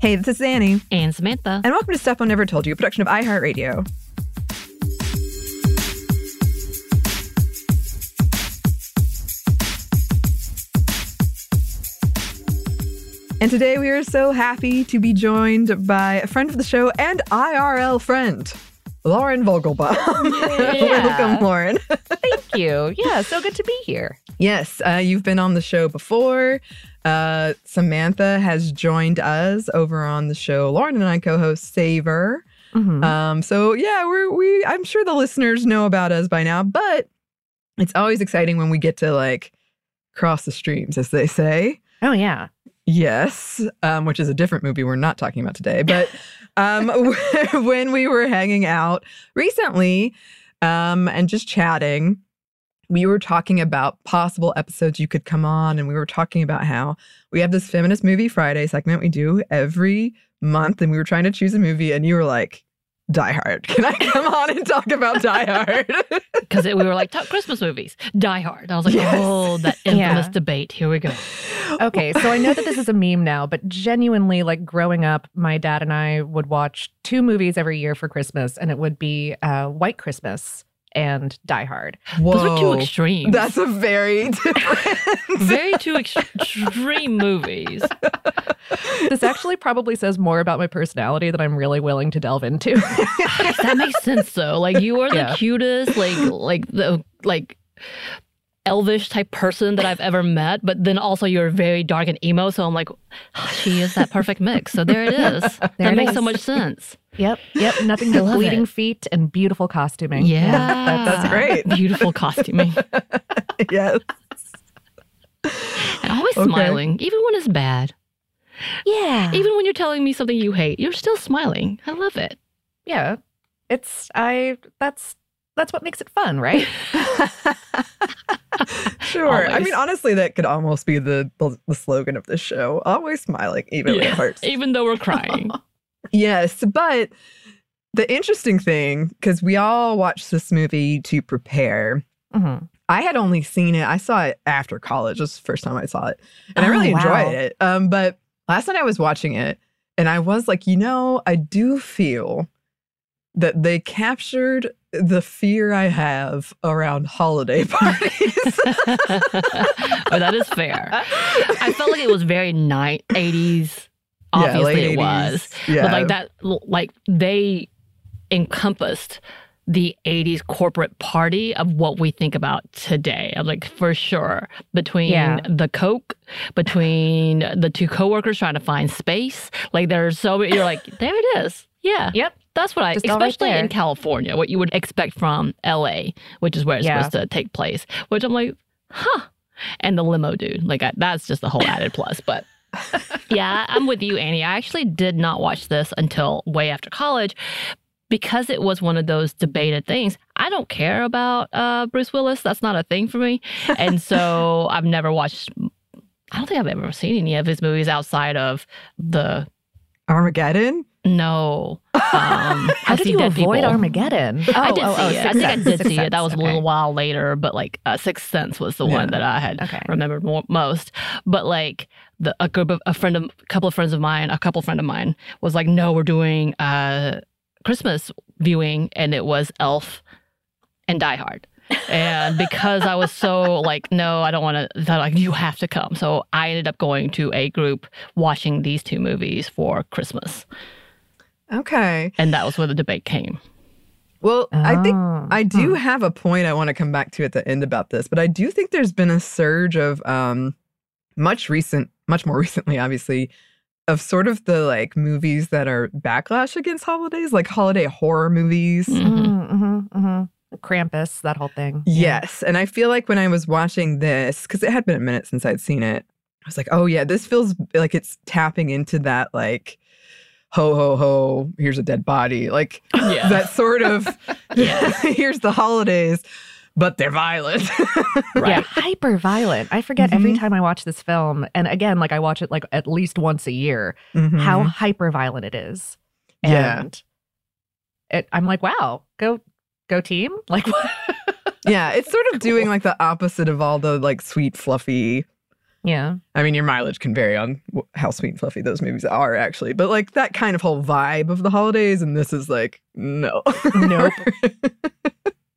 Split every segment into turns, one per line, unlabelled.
Hey, this is Annie,
And Samantha.
and welcome to Stuff I Never Told You, a production of iHeartRadio. And today we are so happy to be joined by a friend of the show and IRL friend, Lauren Vogelbaum. Welcome, Lauren.
Thank you. Yeah, so good to be here.
Yes, uh, you've been on the show before. Uh, Samantha has joined us over on the show. Lauren and I co-host Savor.
Mm-hmm.
Um, so yeah, we're we. I'm sure the listeners know about us by now, but it's always exciting when we get to like cross the streams, as they say.
oh, yeah.
Yes, um, which is a different movie we're not talking about today. But um, when we were hanging out recently um, and just chatting, we were talking about possible episodes you could come on. And we were talking about how we have this Feminist Movie Friday segment we do every month. And we were trying to choose a movie, and you were like, Die Hard. Can I come on and talk about Die Hard?
Because we were like, top Christmas movies, Die Hard. I was like,
Yes.
oh, that infamous
Yeah.
debate. Here we go.
Okay, so I know that this is a meme now, but genuinely, like growing up, my dad and I would watch two movies every year for Christmas, and it would be uh, White Christmas and Die Hard.
Those are two
Whoa.
extremes.
That's a very different.
very two ex- extreme movies.
This actually probably says more about my personality than I'm really willing to delve into.
that makes sense though. Like you are the
Yeah.
cutest, like like the like elvish type person that I've ever met, but then also you're very dark and emo. So I'm like, she is that perfect mix. So there it is. that
it
makes
is.
so much sense.
yep, yep. Nothing
I
but bleeding
it.
feet and beautiful costuming.
Yeah,
that's great.
Beautiful costuming
yes.
and always
Okay.
smiling, even when it's bad.
yeah,
Even when you're telling me something you hate, you're still smiling. I love it.
yeah. It's I. That's that's what makes it fun, right?
Sure. I mean, honestly, that could almost be the, the the slogan of this show. Always smiling, even when it hurts.
Even though we're crying.
Yes, but the interesting thing, because we all watched this movie to prepare.
hmm
I had only seen it. I saw it after college. Was the first time I saw it, and I
Oh,
really
wow.
enjoyed it. Um, but last night I was watching it, and I was like, you know, I do feel that they captured the fear I have around holiday parties.
oh, that is fair. I felt like it was very night 80s. Obviously,
late
it
80s.
was.
Yeah.
But like that, like they encompassed the 80s corporate party of what we think about today. I'm like, for sure. Between
Yeah.
the Coke, between the two coworkers trying to find space. Like there's so many, you're like, there it is. Yeah.
Yep.
That's what I,
Just all right
especially in. California, what you would expect from LA, which is where it's
Yeah.
supposed to take place. Which I'm like, huh. And the limo dude, like I, that's just a whole added plus. But yeah, I'm with you, Annie. I actually did not watch this until way after college because it was one of those debated things. I don't care about uh, Bruce Willis. That's not a thing for me. And so I've never watched. I don't think I've ever seen any of his movies outside of the
Armageddon.
No. Um,
How
I
did you avoid
People.
Armageddon?
I
Oh,
did
oh,
see
oh,
it. I think I did see it. That was a little while later, but like uh, Sixth Sense was the
Yeah.
one that I had
Okay.
remembered more, most. But like the a group of a friend of a couple of friends of mine, a couple friend of mine was like, no, we're doing uh Christmas viewing, and it was Elf and Die Hard. and because I was so like, no, I don't want to, they're like, you have to come. So I ended up going to a group watching these two movies for Christmas.
Okay.
And that was where the debate came.
Well, I think
Oh,
I do have a point I want to come back to at the end about this, but I do think there's been a surge of um much recent, much more recently, obviously, of sort of the like movies that are backlash against holidays, like holiday horror movies.
Mhm.
Mhm, mhm, mhm. Krampus, that whole thing. Yeah.
Yes. And I feel like when I was watching this, because it had been a minute since I'd seen it, I was like, oh, yeah, this feels like it's tapping into that, like, ho, ho, ho, here's a dead body. Like,
Yeah.
that sort of,
Yeah.
here's the holidays, but they're violent.
Yeah,
Right.
hyper violent. I forget every
Mhm.
time I watch this film, and again, like I watch it like at least once a year,
Mhm.
how hyper violent it is.
Yeah.
And it, I'm like, wow, go, go team. Like, what?
yeah, it's sort of doing like the opposite of all the like sweet, fluffy.
Yeah.
I mean, your mileage can vary on how sweet and fluffy those movies are, actually, but like that kind of whole vibe of the holidays. And this is like, no.
Nope.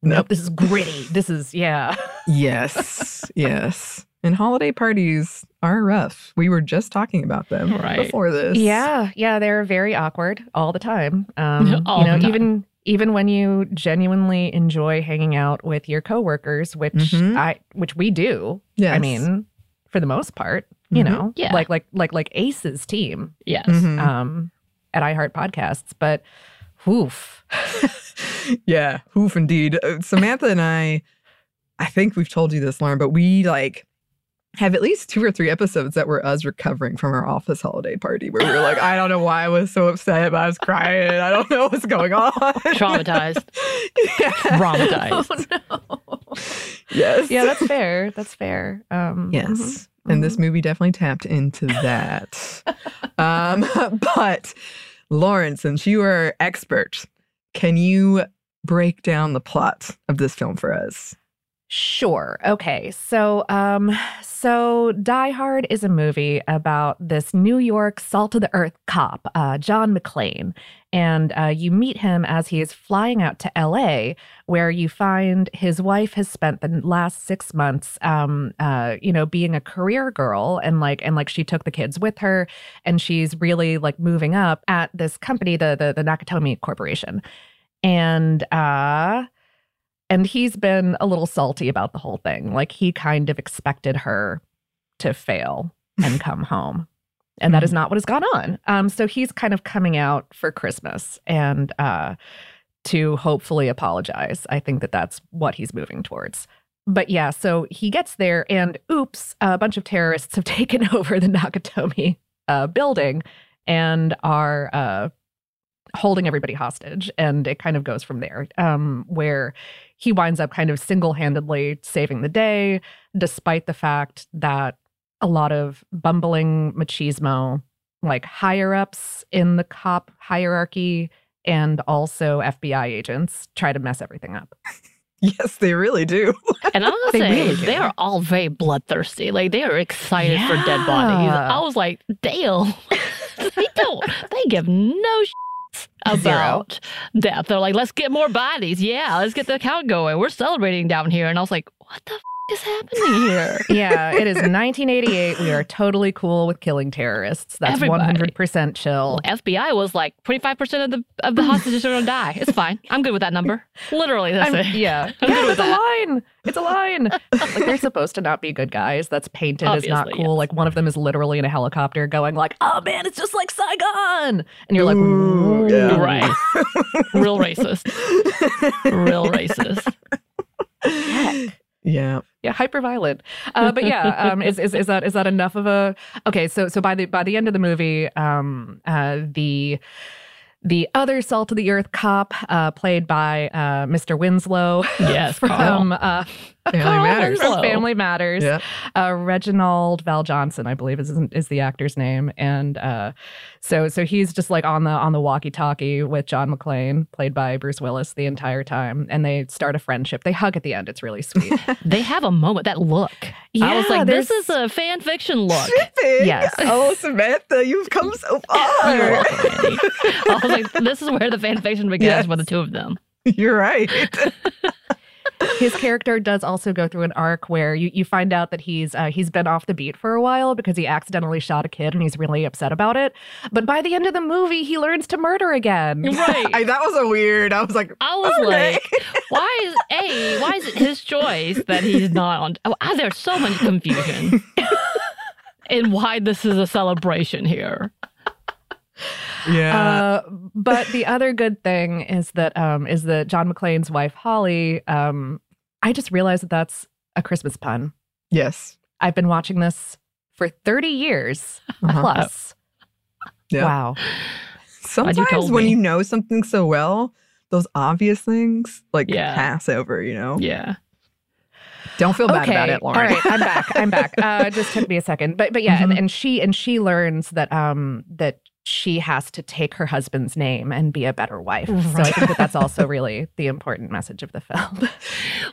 No.
Nope. This is gritty. This is, yeah.
yes, yes. And holiday parties are rough. We were just talking about them
Right.
before this.
Yeah, yeah, they're very awkward all the time. Um,
All
you know,
the time.
even even when you genuinely enjoy hanging out with your coworkers, which
Mhm.
I which we do.
Yes.
I mean, for the most part, you
Mhm.
know,
Yeah.
like like like like Ace's team
Yes.
Mhm.
um, at iHeart Podcasts, but woof.
yeah, hoof indeed. Uh, Samantha and I, I think we've told you this, Lauren, but we like have at least two or three episodes that were us recovering from our office holiday party where we were like, I don't know why I was so upset, but I was crying. I don't know what's going on.
Traumatized.
yeah.
Traumatized.
Oh no.
Yes.
yeah, that's fair. That's fair. Um,
Yes.
mhm.
And this movie definitely tapped into that. um, but Lauren, since you are expert, can you break down the plot of this film for us?
Sure. Okay. So, um, so Die Hard is a movie about this New York salt of the earth cop, uh, John McClane, and uh, you meet him as he is flying out to L.A., where you find his wife has spent the last six months, um, uh, you know, being a career girl, and like, and like she took the kids with her, and she's really like moving up at this company, the the, the Nakatomi Corporation, and uh and he's been a little salty about the whole thing. Like he kind of expected her to fail and come home. And that is not what has gone on. Um, so he's kind of coming out for Christmas and uh, to hopefully apologize. I think that that's what he's moving towards. But yeah, so he gets there, and oops, a bunch of terrorists have taken over the Nakatomi uh, building and are uh, holding everybody hostage. And it kind of goes from there, um, where he winds up kind of single handedly saving the day, despite the fact that a lot of bumbling machismo, like higher ups in the cop hierarchy, and also FBI agents try to mess everything up.
Yes, they really do.
And I'm gonna
They
say
really
they are all very bloodthirsty. Like they are excited for dead bodies. I was like, Dale, they don't. They give no shits about death. They're like, let's get more bodies. Yeah, let's get the count going. We're celebrating down here. And I was like, what the f- is happening here?
yeah, it is 1988. We are totally cool with killing terrorists. That's
Everybody.
100% chill.
FBI was like 25% of the of the hostages are gonna die. It's fine. I'm good with that number. Literally, that's
I'm-
it.
yeah,
I'm
yeah,
good with
it's a line. It's a line. like they're supposed to not be good guys. That's painted as not cool.
yes.
Like one of them is literally in a helicopter, going like, "Oh man, it's just like Saigon," and you're like,
Ooh,
"Ooh."
yeah.
Right. Real racist. Real racist.
Yeah.
yeah, hyper violent. Uh, but yeah, um, is, is is that is that enough of a okay? So so by the by the end of the movie, um, uh, the the other salt of the earth cop, uh, played by uh, Mr. Winslow
Yes,
from uh,
Family Matters.
Winslow.
Family Matters.
Yeah.
Uh, Reginald VelJohnson, I believe, is is the actor's name, and uh, so so he's just like on the on the walkie-talkie with John McClane, played by Bruce Willis, the entire time, and they start a friendship. They hug at the end. It's really sweet.
They have a moment. That look. I was like, this is a fan fiction look.
Shipping.
Yes.
Oh, Samantha, you've come so
You're
far.
welcome, Annie. I was like, this is where the fan fiction begins
Yes.
with the two of them.
You're right.
His character does also go through an arc where you, you find out that he's uh, he's been off the beat for a while because he accidentally shot a kid and he's really upset about it. But by the end of the movie, he learns to murder again.
Right.
I, that was a weird. I was like,
I was
okay.
like, why is A, why is it his choice that he's not on? Oh, ah, there's so much confusion in why this is a celebration here.
yeah.
Uh, but the other good thing is that um, is that John McClane's wife Holly. Um, I just realized that that's a Christmas pun.
yes.
I've been watching this for thirty years
Uh-huh.
plus.
Yeah.
Wow.
Sometimes
told
when
me.
you know something so well, those obvious things like
Yeah.
pass over. You know.
Yeah.
Don't feel bad about it, Lauren.
All right, I'm back. I'm back. Uh, it just took me a second, but but yeah, and,
Mhm.
and she and she learns that um that she has to take her husband's name and be a better wife. So I think that that's also really the important message of the film.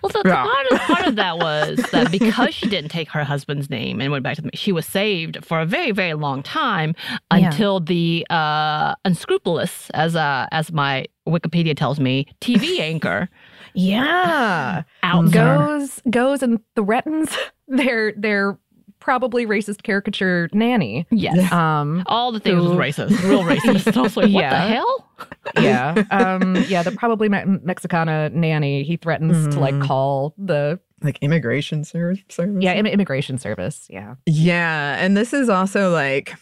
Well, the, the
Yeah.
part, of, part of that was that because she didn't take her husband's name and went back to the, she was saved for a very, very long time
Yeah.
until the uh, unscrupulous, as uh, as my Wikipedia tells me, TV anchor
Yeah,
outs her.
goes goes and threatens their their probably racist caricature nanny.
Yes.
Um,
All the things was racist, real racist. And I was like, what
Yeah.
the hell?
yeah, um, yeah, the probably Me- Mexicana nanny. He threatens to like
Mhm.
call the
Like immigration ser- service.
yeah im- immigration service. Yeah.
Yeah, and this is also like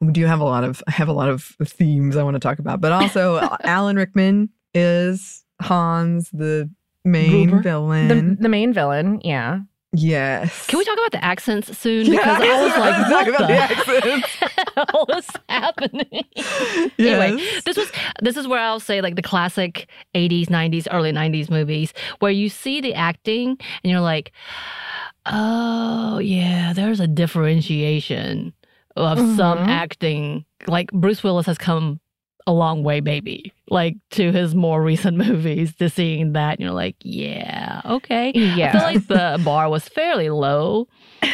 we do have a lot of I have a lot of themes I want to talk about, but also Alan Rickman is Hans, the main
Gruber?
villain.
The, the main villain, yeah.
Yes.
Can we talk about the accents soon?
Yeah,
Because I was like, what
talk about
the,
accents.
hell is happening?
Yes.
Anyway, this was this is where I'll say like the classic 80s, 90s, early 90s movies where you see the acting and you're like, oh yeah, there's a differentiation of some
Mhm.
acting. Like Bruce Willis has come a long way, baby. Like to his more recent movies, to seeing that, you're like, yeah, okay.
Yeah.
I feel like the bar was fairly low.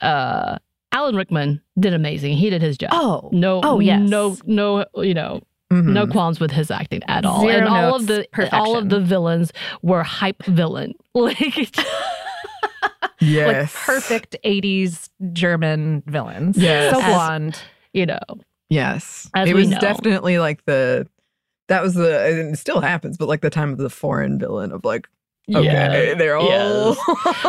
Uh, Alan Rickman did amazing. He did his job.
oh.
No,
Oh, yes.
no, no, you know, no
Mhm.
qualms with his acting at all.
Zero
and all of the all of the villains were hype villain. Like
Yes.
Like perfect 80s German villains.
Yes.
So
As-
blonde.
you know,
Yes.
As
it
we
was
know.
definitely like the that was the and it still happens, but like the time of the foreign villain of like okay,
yeah.
they're all
yes.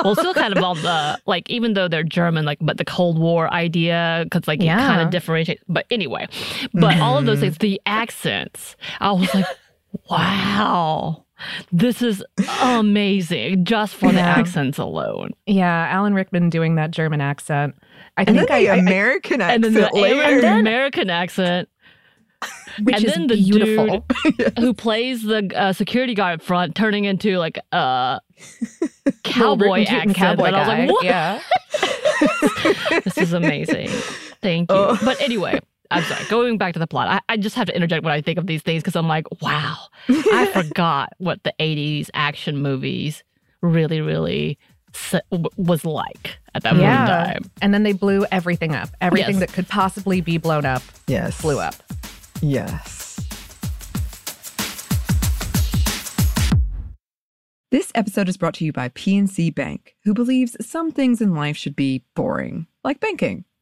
well, still kind of all the like, even though they're German, like, but the Cold War idea, because like
Yeah.
it kind of differentiates. But anyway, but all of those
Mhm.
things, the accents, I was like, wow, this is amazing just for the accents alone.
Yeah, Alan Rickman doing that German accent. I
and then
think
the
I, I-
American
And then the
later.
American accent.
which
and
is
then the
beautiful.
who plays the uh, security guard up front turning into like a
Little
cowboy
rootin'
accent.
cowboy
and I was
guy.
like, what?
Yeah.
this is amazing. Thank you.
Oh.
But anyway, I'm sorry. Going back to the plot, I, I just have to interject when I think of these things because I'm like, wow, I forgot what the 80s action movies really, really s- w- was like at that point in
Yeah.
time.
And then they blew everything up. Everything
Yes.
that could possibly be blown up
yes.
blew up.
Yes. This episode is brought to you by PNC Bank, who believes some things in life should be boring, like banking.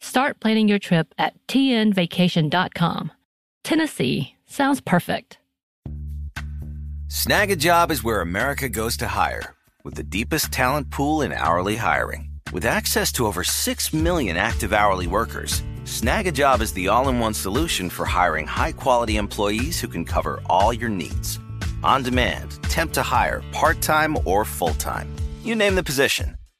Start planning your trip at tnvacation.com. Tennessee sounds perfect.
Snagajob is where America goes to hire, with the deepest talent pool in hourly hiring. With access to over 6 million active hourly workers, Snagajob is the all in one solution for hiring high quality employees who can cover all your needs. On demand, temp to hire, part time or full time. You name the position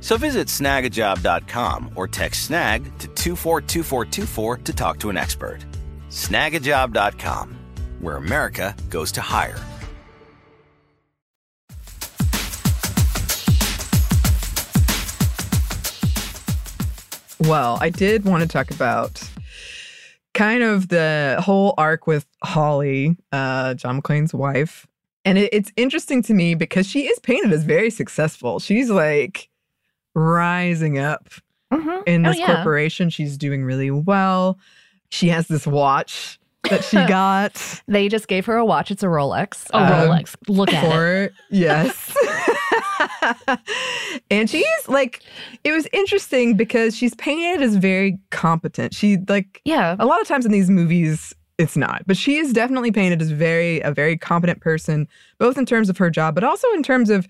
So visit snagajob.com or text snag to 242424 to talk to an expert. Snagajob.com, where America goes to hire.
Well, I did want to talk about kind of the whole arc with Holly, uh, John McClane's wife. And it, it's interesting to me because she is painted as very successful. She's like rising up
Mhm.
in
Oh,
this
yeah.
corporation. She's doing really well. She has this watch that she got
They just gave her a watch. It's a Rolex.
A
Um,
Rolex. Look at it.
yes. and she's like, it was interesting because she's painted as very competent. She like
Yeah.
a lot of times in these movies it's not but she is definitely painted as very a very competent person both in terms of her job but also in terms of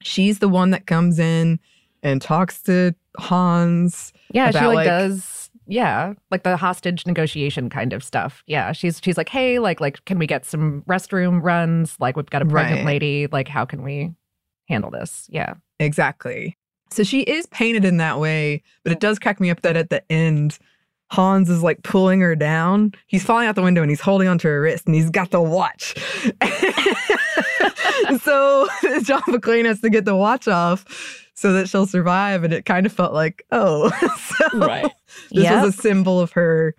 she's the one that comes in and talks to hans
Yeah, she like,
like-
does yeah, like the hostage negotiation kind of stuff. Yeah, she's she's like, "Hey, like like can we get some restroom runs? Like we've got a pregnant
Right.
lady. Like how can we handle this?" Yeah.
exactly so she is painted in that way but it does crack me up that at the end hans is like pulling her down he's falling out the window and he's holding onto her wrist and he's got the watch so john mcclane has to get the watch off so that she'll survive and it kind of felt like oh so
Right.
this
Yep.
was a symbol of her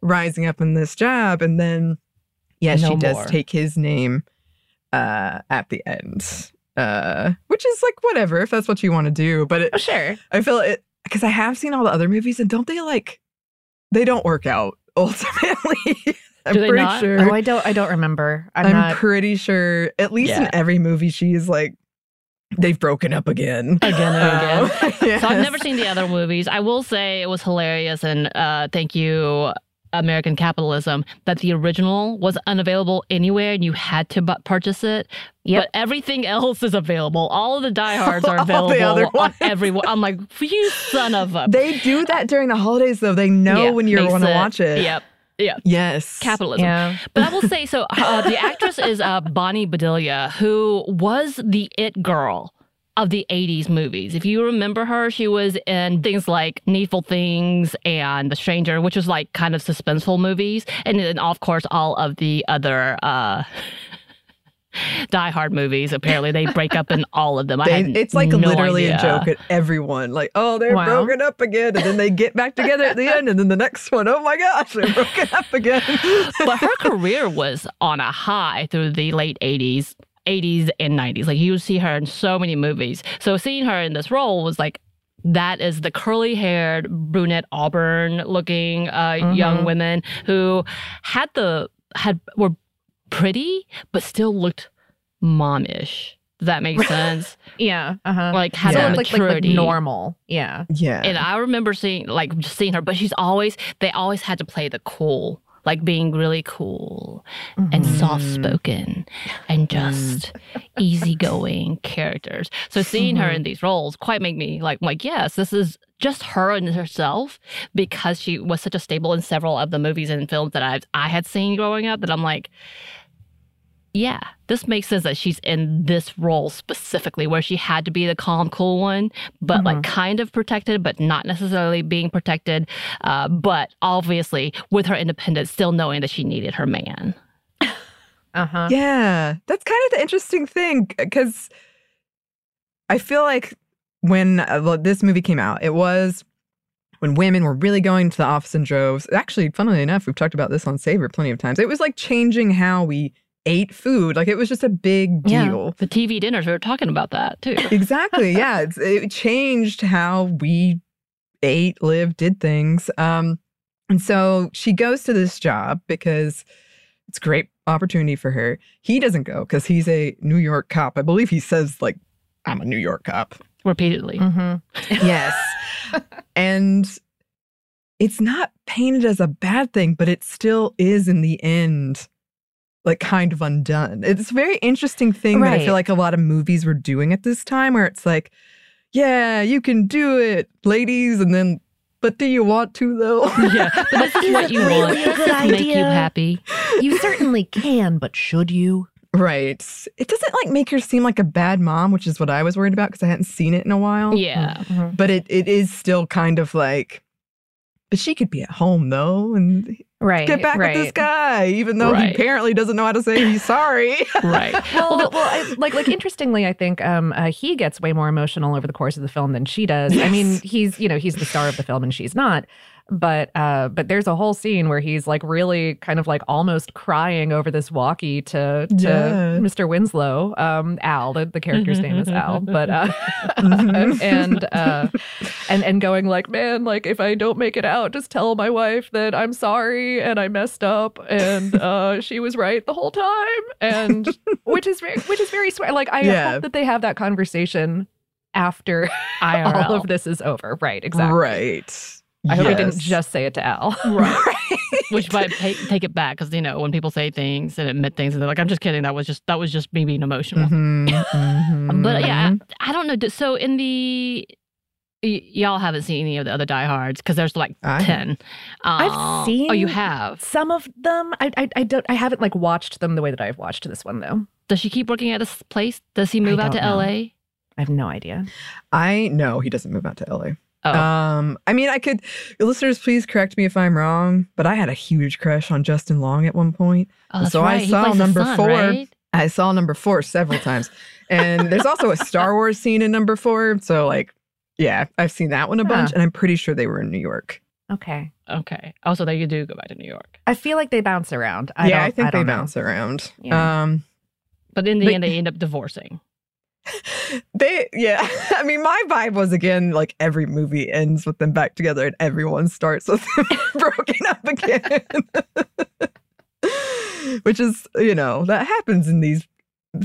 rising up in this job and then yeah,
No
she does take his name uh at the end uh which is like whatever if that's what you want to do but it,
Oh, sure.
i feel it because i have seen all the other movies and don't they like they don't work out ultimately i'm
Do they
pretty
not?
sure
Oh, I don't I don't remember. I'm,
i'm,
not
pretty sure at least in every movie she's like they've broken up again
Again and again.
Um,
So I've never seen the other movies. I will say it was hilarious and uh, thank you, American Capitalism, that the original was unavailable anywhere and you had to bu- purchase it.
Yep.
But everything else is available. All of the diehards are
All the
available
other
on
ones.
every. I'm like, you son of a.
They do that during the holidays, though. They know
Yeah,
when you
makes
want to watch it.
Yep. Yep.
Yes.
Capitalism.
Yeah.
But I will say so. Uh, the actress is uh, Bonnie Bedelia, who was the it girl of the 80s movies. If you remember her, she was in things like Needful Things and The Stranger, which was like kind of suspenseful movies. And then, of course, all of the other uh, Die Hard movies. Apparently, they break up in all of them. I
They, it's like
no
literally
idea.
a joke at everyone. Like, oh, they're
Wow.
broken up again. And then they get back together at the end. And then the next one, oh my gosh, they're broken up again.
but her career was on a high through the late 80s 80s and 90s like you see her in so many movies so seeing her in this role was like that is the curly haired brunette auburn looking uh, young
Mhm.
women who had the had were pretty but still looked momish does that make sense
Yeah. Uh-huh.
like had
Yeah.
a
like, like, like normal. Yeah.
yeah.
and I remember seeing like just seeing her, but she's always they always had to play the cool, like being really cool and
Mhm.
soft spoken and just easygoing characters. So seeing her in these roles quite made me like like yes, this is just her and herself because she was such a staple in several of the movies and films that I I had seen growing up that I'm like yeah, this makes sense that she's in this role specifically where she had to be the calm, cool one, but like kind of protected, but not necessarily being protected. Uh, but obviously, with her independence, still knowing that she needed her man.
Uh huh.
Yeah, that's kind of the interesting thing because I feel like when uh, well, this movie came out, it was when women were really going to the office in droves. Actually, funnily enough, we've talked about this on Savor plenty of times. It was like changing how we ate food. Like it was just a big deal.
The TV dinners, we were talking about that too.
Exactly. Yeah, it's, it changed how we ate, lived, did things. Um, and so she goes to this job because it's a great opportunity for her. He doesn't go because he's a New York cop. I believe he says like, "I'm a New York cop."
Repeatedly.
Mm-hmm.
Yes. and it's not painted as a bad thing, but it still is in the end, like kind of undone. It's a very interesting thing that I feel like a lot of movies were doing at this time, where it's like, yeah, you can do it, ladies. And then, but do you want to though?
yeah, but this is what you
really
want.
a
Does
good
this make you happy?
You certainly can, but should you?
right. It doesn't like make her seem like a bad mom, which is what I was worried about because I hadn't seen it in a while.
Yeah.
Mhm.
But it, it is still kind of like, but she could be at home though and
Right.
get back
right.
with this guy, even though he apparently doesn't know how to say he's sorry.
Right.
Well, well, I, like, like interestingly, I think um, uh, he gets way more emotional over the course of the film than she does. I mean, he's you know he's the star of the film and she's not. But uh, but there's a whole scene where he's like really kind of like almost crying over this walkie to to
Yeah.
Mr. Winslow, um, Al. The, the character's name is Al, but uh, and uh, and and going like, man, like if I don't make it out, just tell my wife that I'm sorry and I messed up and uh, she was right the whole time, and which is very which is very sweet. Like I
Yeah.
hope that they have that conversation after all of this is over. Right? Exactly.
Right.
I hope he didn't just say it to Al.
Right. Which might take, take it back because you know when people say things and admit things and they're like, "I'm just kidding. That was just that was just me being emotional."
Mhm, mhm.
But yeah, I don't know. So in the y- y'all haven't seen any of the other diehards because there's like
I have.
ten.
I've
Uh,
seen
Oh, you have.
Some of them, I, I, I don't, I haven't like watched them the way that I've watched this one though.
Does she keep working at this place? Does he move out to
know.
L.A.?
I have no idea.
I know he doesn't move out to LA.
Oh,
Um, I mean, I could, listeners, please correct me if I'm wrong, but I had a huge crush on Justin Long at one point.
oh that's
so I
right. He
saw
plays the
number
son,
four.
right?
I saw number four several times. And there's also a Star Wars scene in number four. So, like, yeah, I've seen that one a bunch,
Huh.
and I'm pretty sure they were in New York.
Okay.
Okay. Also, so you do go back to New York,
I feel like they bounce around. I
yeah,
don't,
I think they
don't know.
bounce around.
Yeah.
Um,
but in the
But-
end, they end up divorcing.
They, yeah. I mean, my vibe was again like every movie ends with them back together and everyone starts with them broken up again. Which is, you know, that happens in these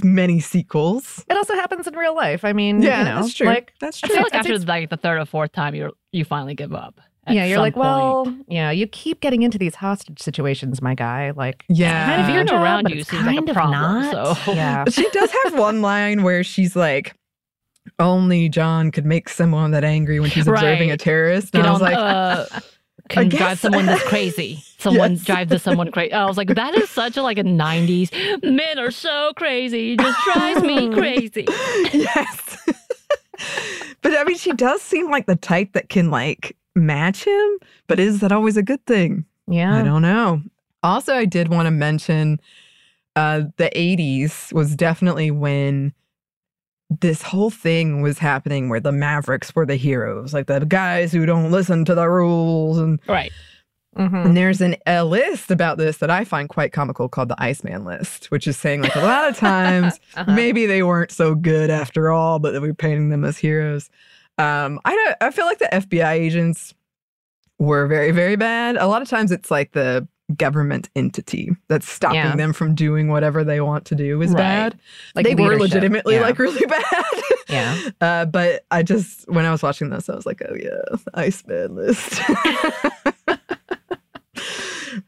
many sequels.
It also happens in real life. I mean,
Yeah,
you know,
that's true.
like
that's true I
feel like after
think-
like the third or fourth time, you you finally give up. At
yeah, you're like,
point.
well, yeah, you keep getting into these hostage situations, my guy. Like,
Yeah.
kind of your
Being
job,
around
but
you
it's
seems like a
kind of
problem,
not.
so-
Yeah,
she does have one line where she's like, only John could make someone that angry when she's observing a terrorist. And
Get
I was
on,
like,
uh, can
guess-
drive someone that's crazy. Someone
Yes.
drive to someone crazy. I was like, that is such a like a '90s. Men are so crazy. It just drives me crazy.
yes. but I mean, she does seem like the type that can like match him. But is that always a good thing?
Yeah.
I don't know. Also, I did want to mention uh, the 80s was definitely when this whole thing was happening where the Mavericks were the heroes, like the guys who don't listen to the rules. And,
Right.
Mhm.
and there's an, a list about this that I find quite comical called the Iceman list, which is saying like a lot of times
Uh-huh.
maybe they weren't so good after all, but that we're painting them as heroes. Um, I don't, I feel like the FBI agents were very, very bad. A lot of times it's like the government entity that's stopping
Yeah.
them from doing whatever they want to do is
Right.
bad.
Like
they were legitimately
Yeah.
like really bad.
Yeah.
Uh, but I just when I was watching this, I was like, oh yeah, Iceman list.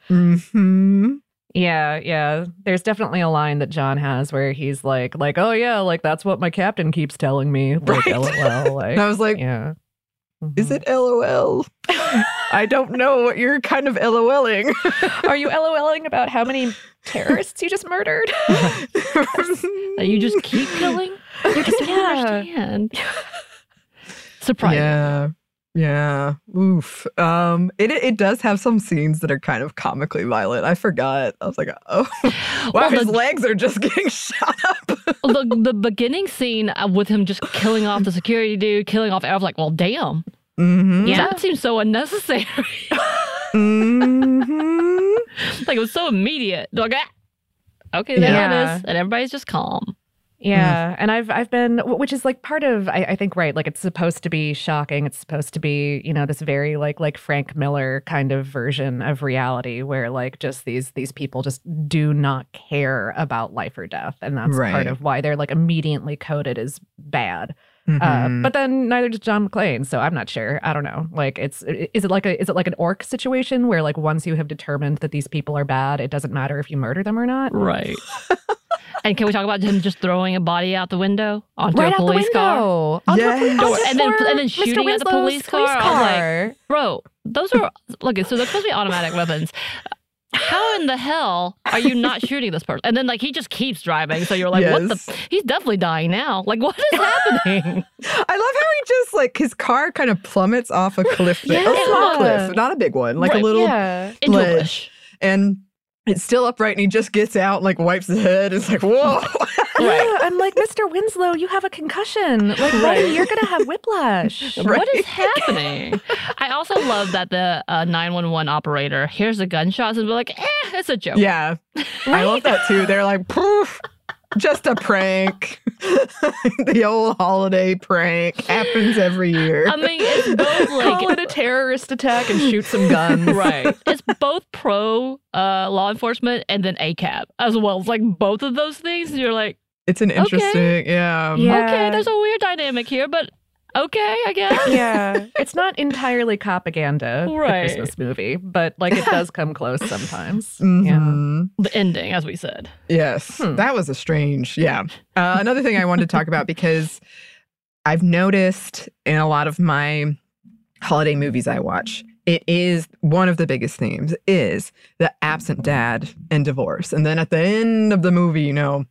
hmm
Yeah, yeah. There's definitely a line that John has where he's like, like, oh yeah, like that's what my captain keeps telling me. Like,
Right.
lol. Like,
And I was like,
yeah.
Is it mm-hmm. LOL? I don't know what you're kind of LOLing.
Are you LOLing about how many terrorists you just murdered?
That you just keep killing? You just
Yeah.
understand. Surprising.
Yeah. Yeah. Oof. Um it it does have some scenes that are kind of comically violent. I forgot. I was like, oh wow,
Well,
his
the-
legs are just getting shot up.
the, the beginning scene uh, with him just killing off the security dude, killing off, I was like, well, damn.
hmm
Yeah.
That seems so unnecessary.
hmm
like, it was so immediate. Like, ah, okay, there
Yeah.
it is. And everybody's just calm. Mm-hmm.
Yeah, and I've I've been, which is like part of I, I think right, like it's supposed to be shocking. It's supposed to be you know this very like like Frank Miller kind of version of reality where like just these these people just do not care about life or death, and that's
Right.
part of why they're like immediately coded as bad.
Mm-hmm.
Uh, but then neither does John McClane, so I'm not sure. I don't know. Like, it's is it like a is it like an orc situation where like once you have determined that these people are bad, it doesn't matter if you murder them or not.
Right. and can we talk about him just throwing a body out the window onto
right
a
out the
police
window.
car?
Onto
Yes.
a police
Door- and then-
car.
and then
Mr.
shooting at the
Winslow's
police car. I was like,
car.
Bro, those are look. So they're supposed to be automatic weapons. How in the hell are you not shooting this person? And then like he just keeps driving. So you're like, what the? He's definitely dying now. Like what is happening?
I love how he just like his car kind of plummets off a cliff. there. a small cliff, not a big one, like
Right,
a little
yeah.
Into a
Ledge.
bush.
and it's still upright and he just gets out and like wipes his head. It's like, whoa.
Yeah, I'm like, Mr. Winslow, you have a concussion. Like, buddy, you're gonna have whiplash.
Right.
What is happening? I also love that the uh, 911 operator hears the gunshots and be like, eh, it's a joke.
Yeah. I love that too. They're like, poof, just a prank. the old holiday prank happens every year.
I mean, it's both
Call
like
it a terrorist attack and shoot some guns.
right. It's both pro uh, law enforcement and then ACAB as well. It's like both of those things. You're like,
It's an interesting, yeah.
Yeah.
okay, there's a weird dynamic here, but okay, I guess.
Yeah, it's not entirely propaganda,
Right.
the Christmas movie, but like it does come close sometimes. Yeah.
Mhm.
The ending, as we said.
Yes,
Hmm.
that was a strange. Yeah. Uh, another thing I wanted to talk about because I've noticed in a lot of my holiday movies I watch, it is one of the biggest themes is the absent dad and divorce. And then at the end of the movie, you know,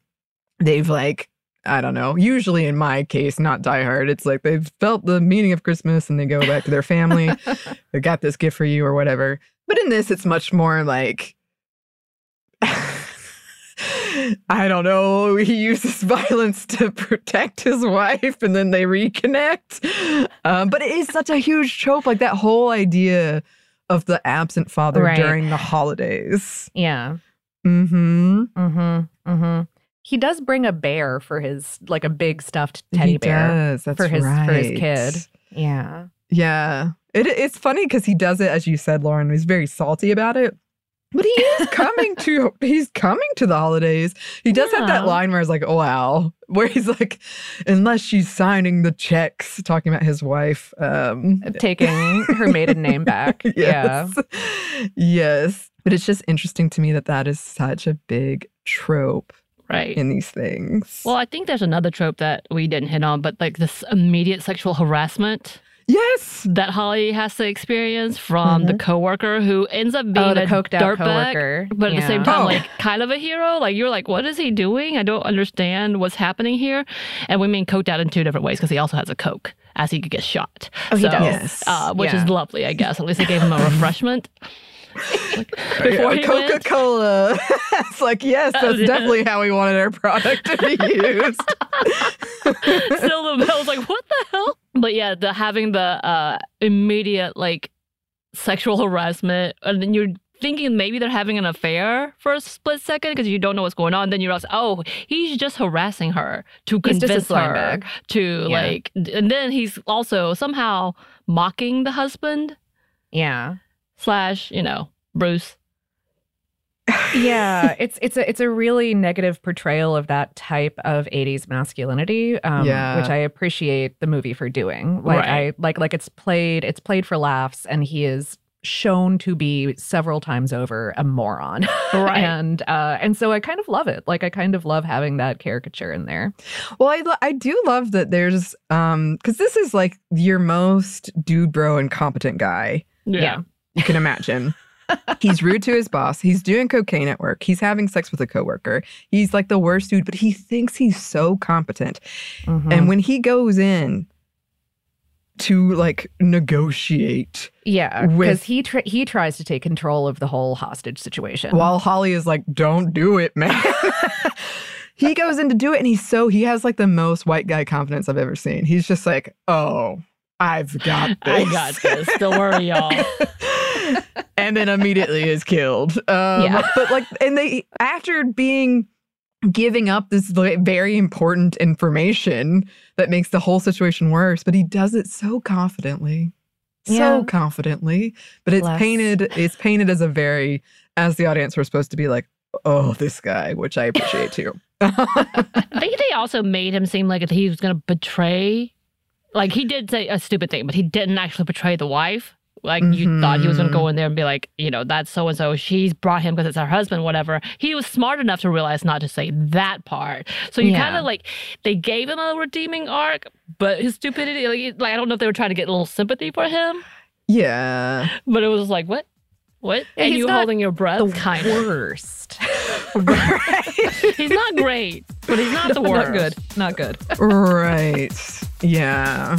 they've like, I don't know, usually in my case, not Die Hard, it's like they've felt the meaning of Christmas and they go back to their family. I got this gift for you or whatever. But in this, it's much more like, I don't know, he uses violence to protect his wife and then they reconnect. Um, but it is such a huge trope, like that whole idea of the absent father
Right.
during the holidays.
Yeah.
Mm-hmm.
Mm-hmm. Mm-hmm. He does bring a bear for his like a big stuffed teddy
he
bear
does. That's
for his for his kid. Yeah.
Yeah. It, it's funny because he does it, as you said, Lauren, he's very salty about it. But he is coming to he's coming to the holidays. He does have that line where it's like, oh wow, where he's like, unless she's signing the checks, talking about his wife. Um
Taking her maiden name back. Yeah.
yes. Yes. But it's just interesting to me that that is such a big trope
Right.
in these things.
Well, I think there's another trope that we didn't hit on, but like this immediate sexual harassment
yes.
that Holly has to experience from the coworker who ends up being
Oh, the
a
coked out
dirtbag,
coworker.
but at the same time,
Oh.
like kind of a hero. Like you're like, what is he doing? I don't understand what's happening here. And we mean coked out in two different ways because he also has a coke as he could get shot.
Oh, he does.
Uh, which
Yeah.
is lovely, I guess. At least they gave him a refreshment. Like, before he.
Coca Cola. it's like, yes, that's
Yeah.
definitely how we wanted our product to be used.
Still, the I was like, what the hell? But yeah, the having the uh, immediate like sexual harassment, and then you're thinking maybe they're having an affair for a split second because you don't know what's going on. Then you realize, oh, he's just harassing her to
He's
convince her
bag.
to
Yeah.
like, and then he's also somehow mocking the husband
Yeah.
Slash, you know, Bruce.
yeah, it's it's a it's a really negative portrayal of that type of 80s masculinity, um,
Yeah.
which I appreciate the movie for doing. Like
Right.
I like like it's played it's played for laughs, and he is shown to be several times over a moron.
Right.
and uh and so I kind of love it. Like I kind of love having that caricature in there.
Well, I, lo- I do love that there's um because this is like your most dude bro incompetent guy
Yeah.
You can imagine. he's rude to his boss. He's doing cocaine at work. He's having sex with a coworker. He's like the worst dude, but he thinks he's so competent.
Mhm.
And when he goes in to like negotiate
yeah, because he he tries to take control of the whole hostage situation.
while Holly is like, don't do it, man. he goes in to do it and he's so, he has like the most white guy confidence I've ever seen. He's just like, oh, I've got this.
I got this. Don't worry, y'all.
and then immediately is killed. Um,
Yeah.
But like, and they, after being, giving up this very important information that makes the whole situation worse, but he does it so confidently.
Yeah.
So confidently, but it's
Bless.
painted. It's painted as a very, as the audience, we're supposed to be like, "Oh, this guy," which I appreciate too.
I think they also made him seem like he was going to betray. Like he did say a stupid thing, but he didn't actually betray the wife. Like you thought he was going to go mm-hmm. in there and be like, you know, that's so and so. She's brought him because it's her husband, whatever. He was smart enough to realize not to say that part. So you
Yeah.
kind of like they gave him a redeeming arc, but his stupidity, like, like I don't know if they were trying to get a little sympathy for him,
yeah,
but it was like what, what,
Yeah,
and you holding your breath,
the
kind of.
worst.
He's not great, but he's not the worst.
Not good. Not good.
right. Yeah.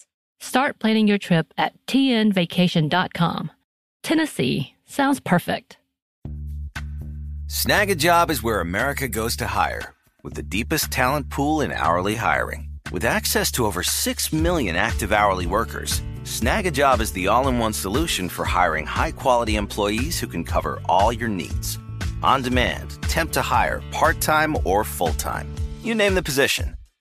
Start planning your trip at tnvacation.com. Tennessee sounds perfect.
Snagajob is where America goes to hire, with the deepest talent pool in hourly hiring. With access to over 6 million active hourly workers, Snagajob is the all in one solution for hiring high quality employees who can cover all your needs. On demand, temp to hire, part time or full time. You name the position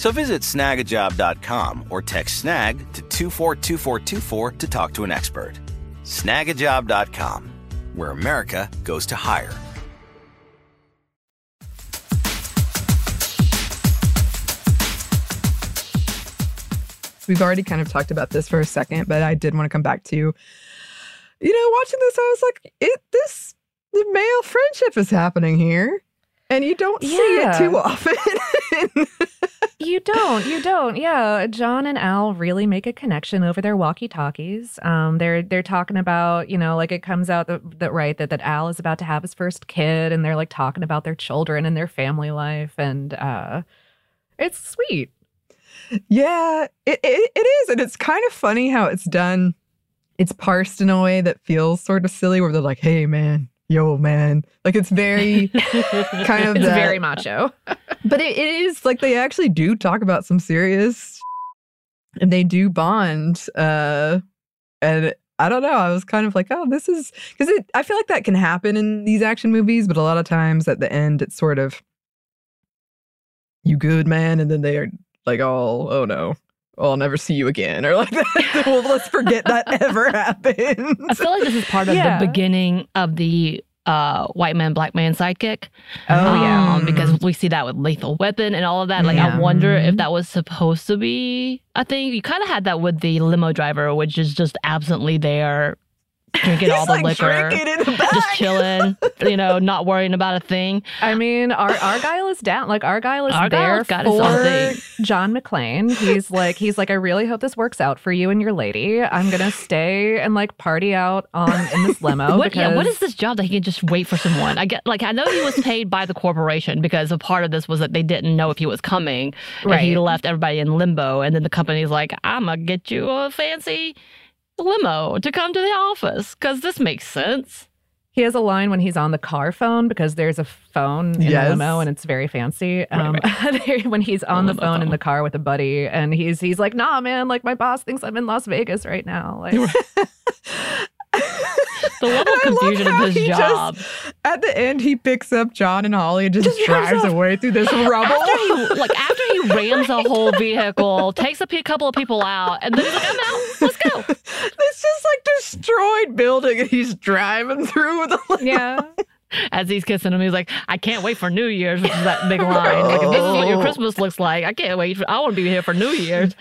So visit snagajob.com or text snag to 242424 to talk to an expert. Snagajob.com, where America goes to hire.
We've already kind of talked about this for a second, but I did want to come back to, you You know, watching this, I was like, it this the male friendship is happening here. And you don't see it too often.
You don't. You don't. Yeah, John and Al really make a connection over their walkie-talkies. Um, they're they're talking about you know like it comes out that, that right that that Al is about to have his first kid, and they're like talking about their children and their family life, and uh, it's sweet.
Yeah, it, it, it is. And it's kind of funny how it's done. It's parsed in a way that feels sort of silly, where they're like, hey, man, yo, man. Like it's very kind of
It's
that-
very macho.
But it, it is like they actually do talk about some serious and they do bond. Uh, and I don't know. I was kind of like, oh, this is because it, I feel like that can happen in these action movies, but a lot of times at the end, it's sort of, you good, man. And then they're like, all oh no. Oh, I'll never see you again, or like that. well, let's forget that ever happened.
I feel like this is part of
Yeah.
the beginning of the uh, white man, black man sidekick.
Oh, yeah.
Um, because we see that with Lethal Weapon and all of that. Like,
Yeah.
I wonder if that was supposed to be a thing. You kind of had that with the limo driver, which is just absently there, drinking all the
like
liquor,
the
just chilling, you know, not worrying about a thing.
I mean, Ar- Argyle is down. Like Argyle is
Argyle's
there
got
for. John McClane. He's like, he's like, I really hope this works out for you and your lady. I'm gonna stay and like party out on in this limo.
What, yeah, what
because-
is this job that he can just wait for someone? I get like I know he was paid by the corporation because a part of this was that they didn't know if he was coming, and he left everybody in limbo. And then the company's like, "I'm gonna get you a fancy limo to come to the office because this makes sense."
He has a line when he's on the car phone because there's a phone in
Yes.
the limo and it's very fancy. Um, when he's on the
limo
phone in the car with a buddy and he's he's like, "Nah, man, like my boss thinks I'm in Las Vegas right now." Like,
The level of confusion of
how
his
just-
job.
At the end, he picks up John and Holly and just,
Just drives
drives away through this rubble.
He- like after he rams a whole vehicle, takes a couple of people out, and then he's like, "I'm out. Let's go."
It's just like destroyed building, and he's driving through the.
yeah.
as he's kissing him, he's like, I can't wait for New Year's, which is that big line. Like, if this is what your Christmas looks like, I can't wait. For, I want to be here for New Year's,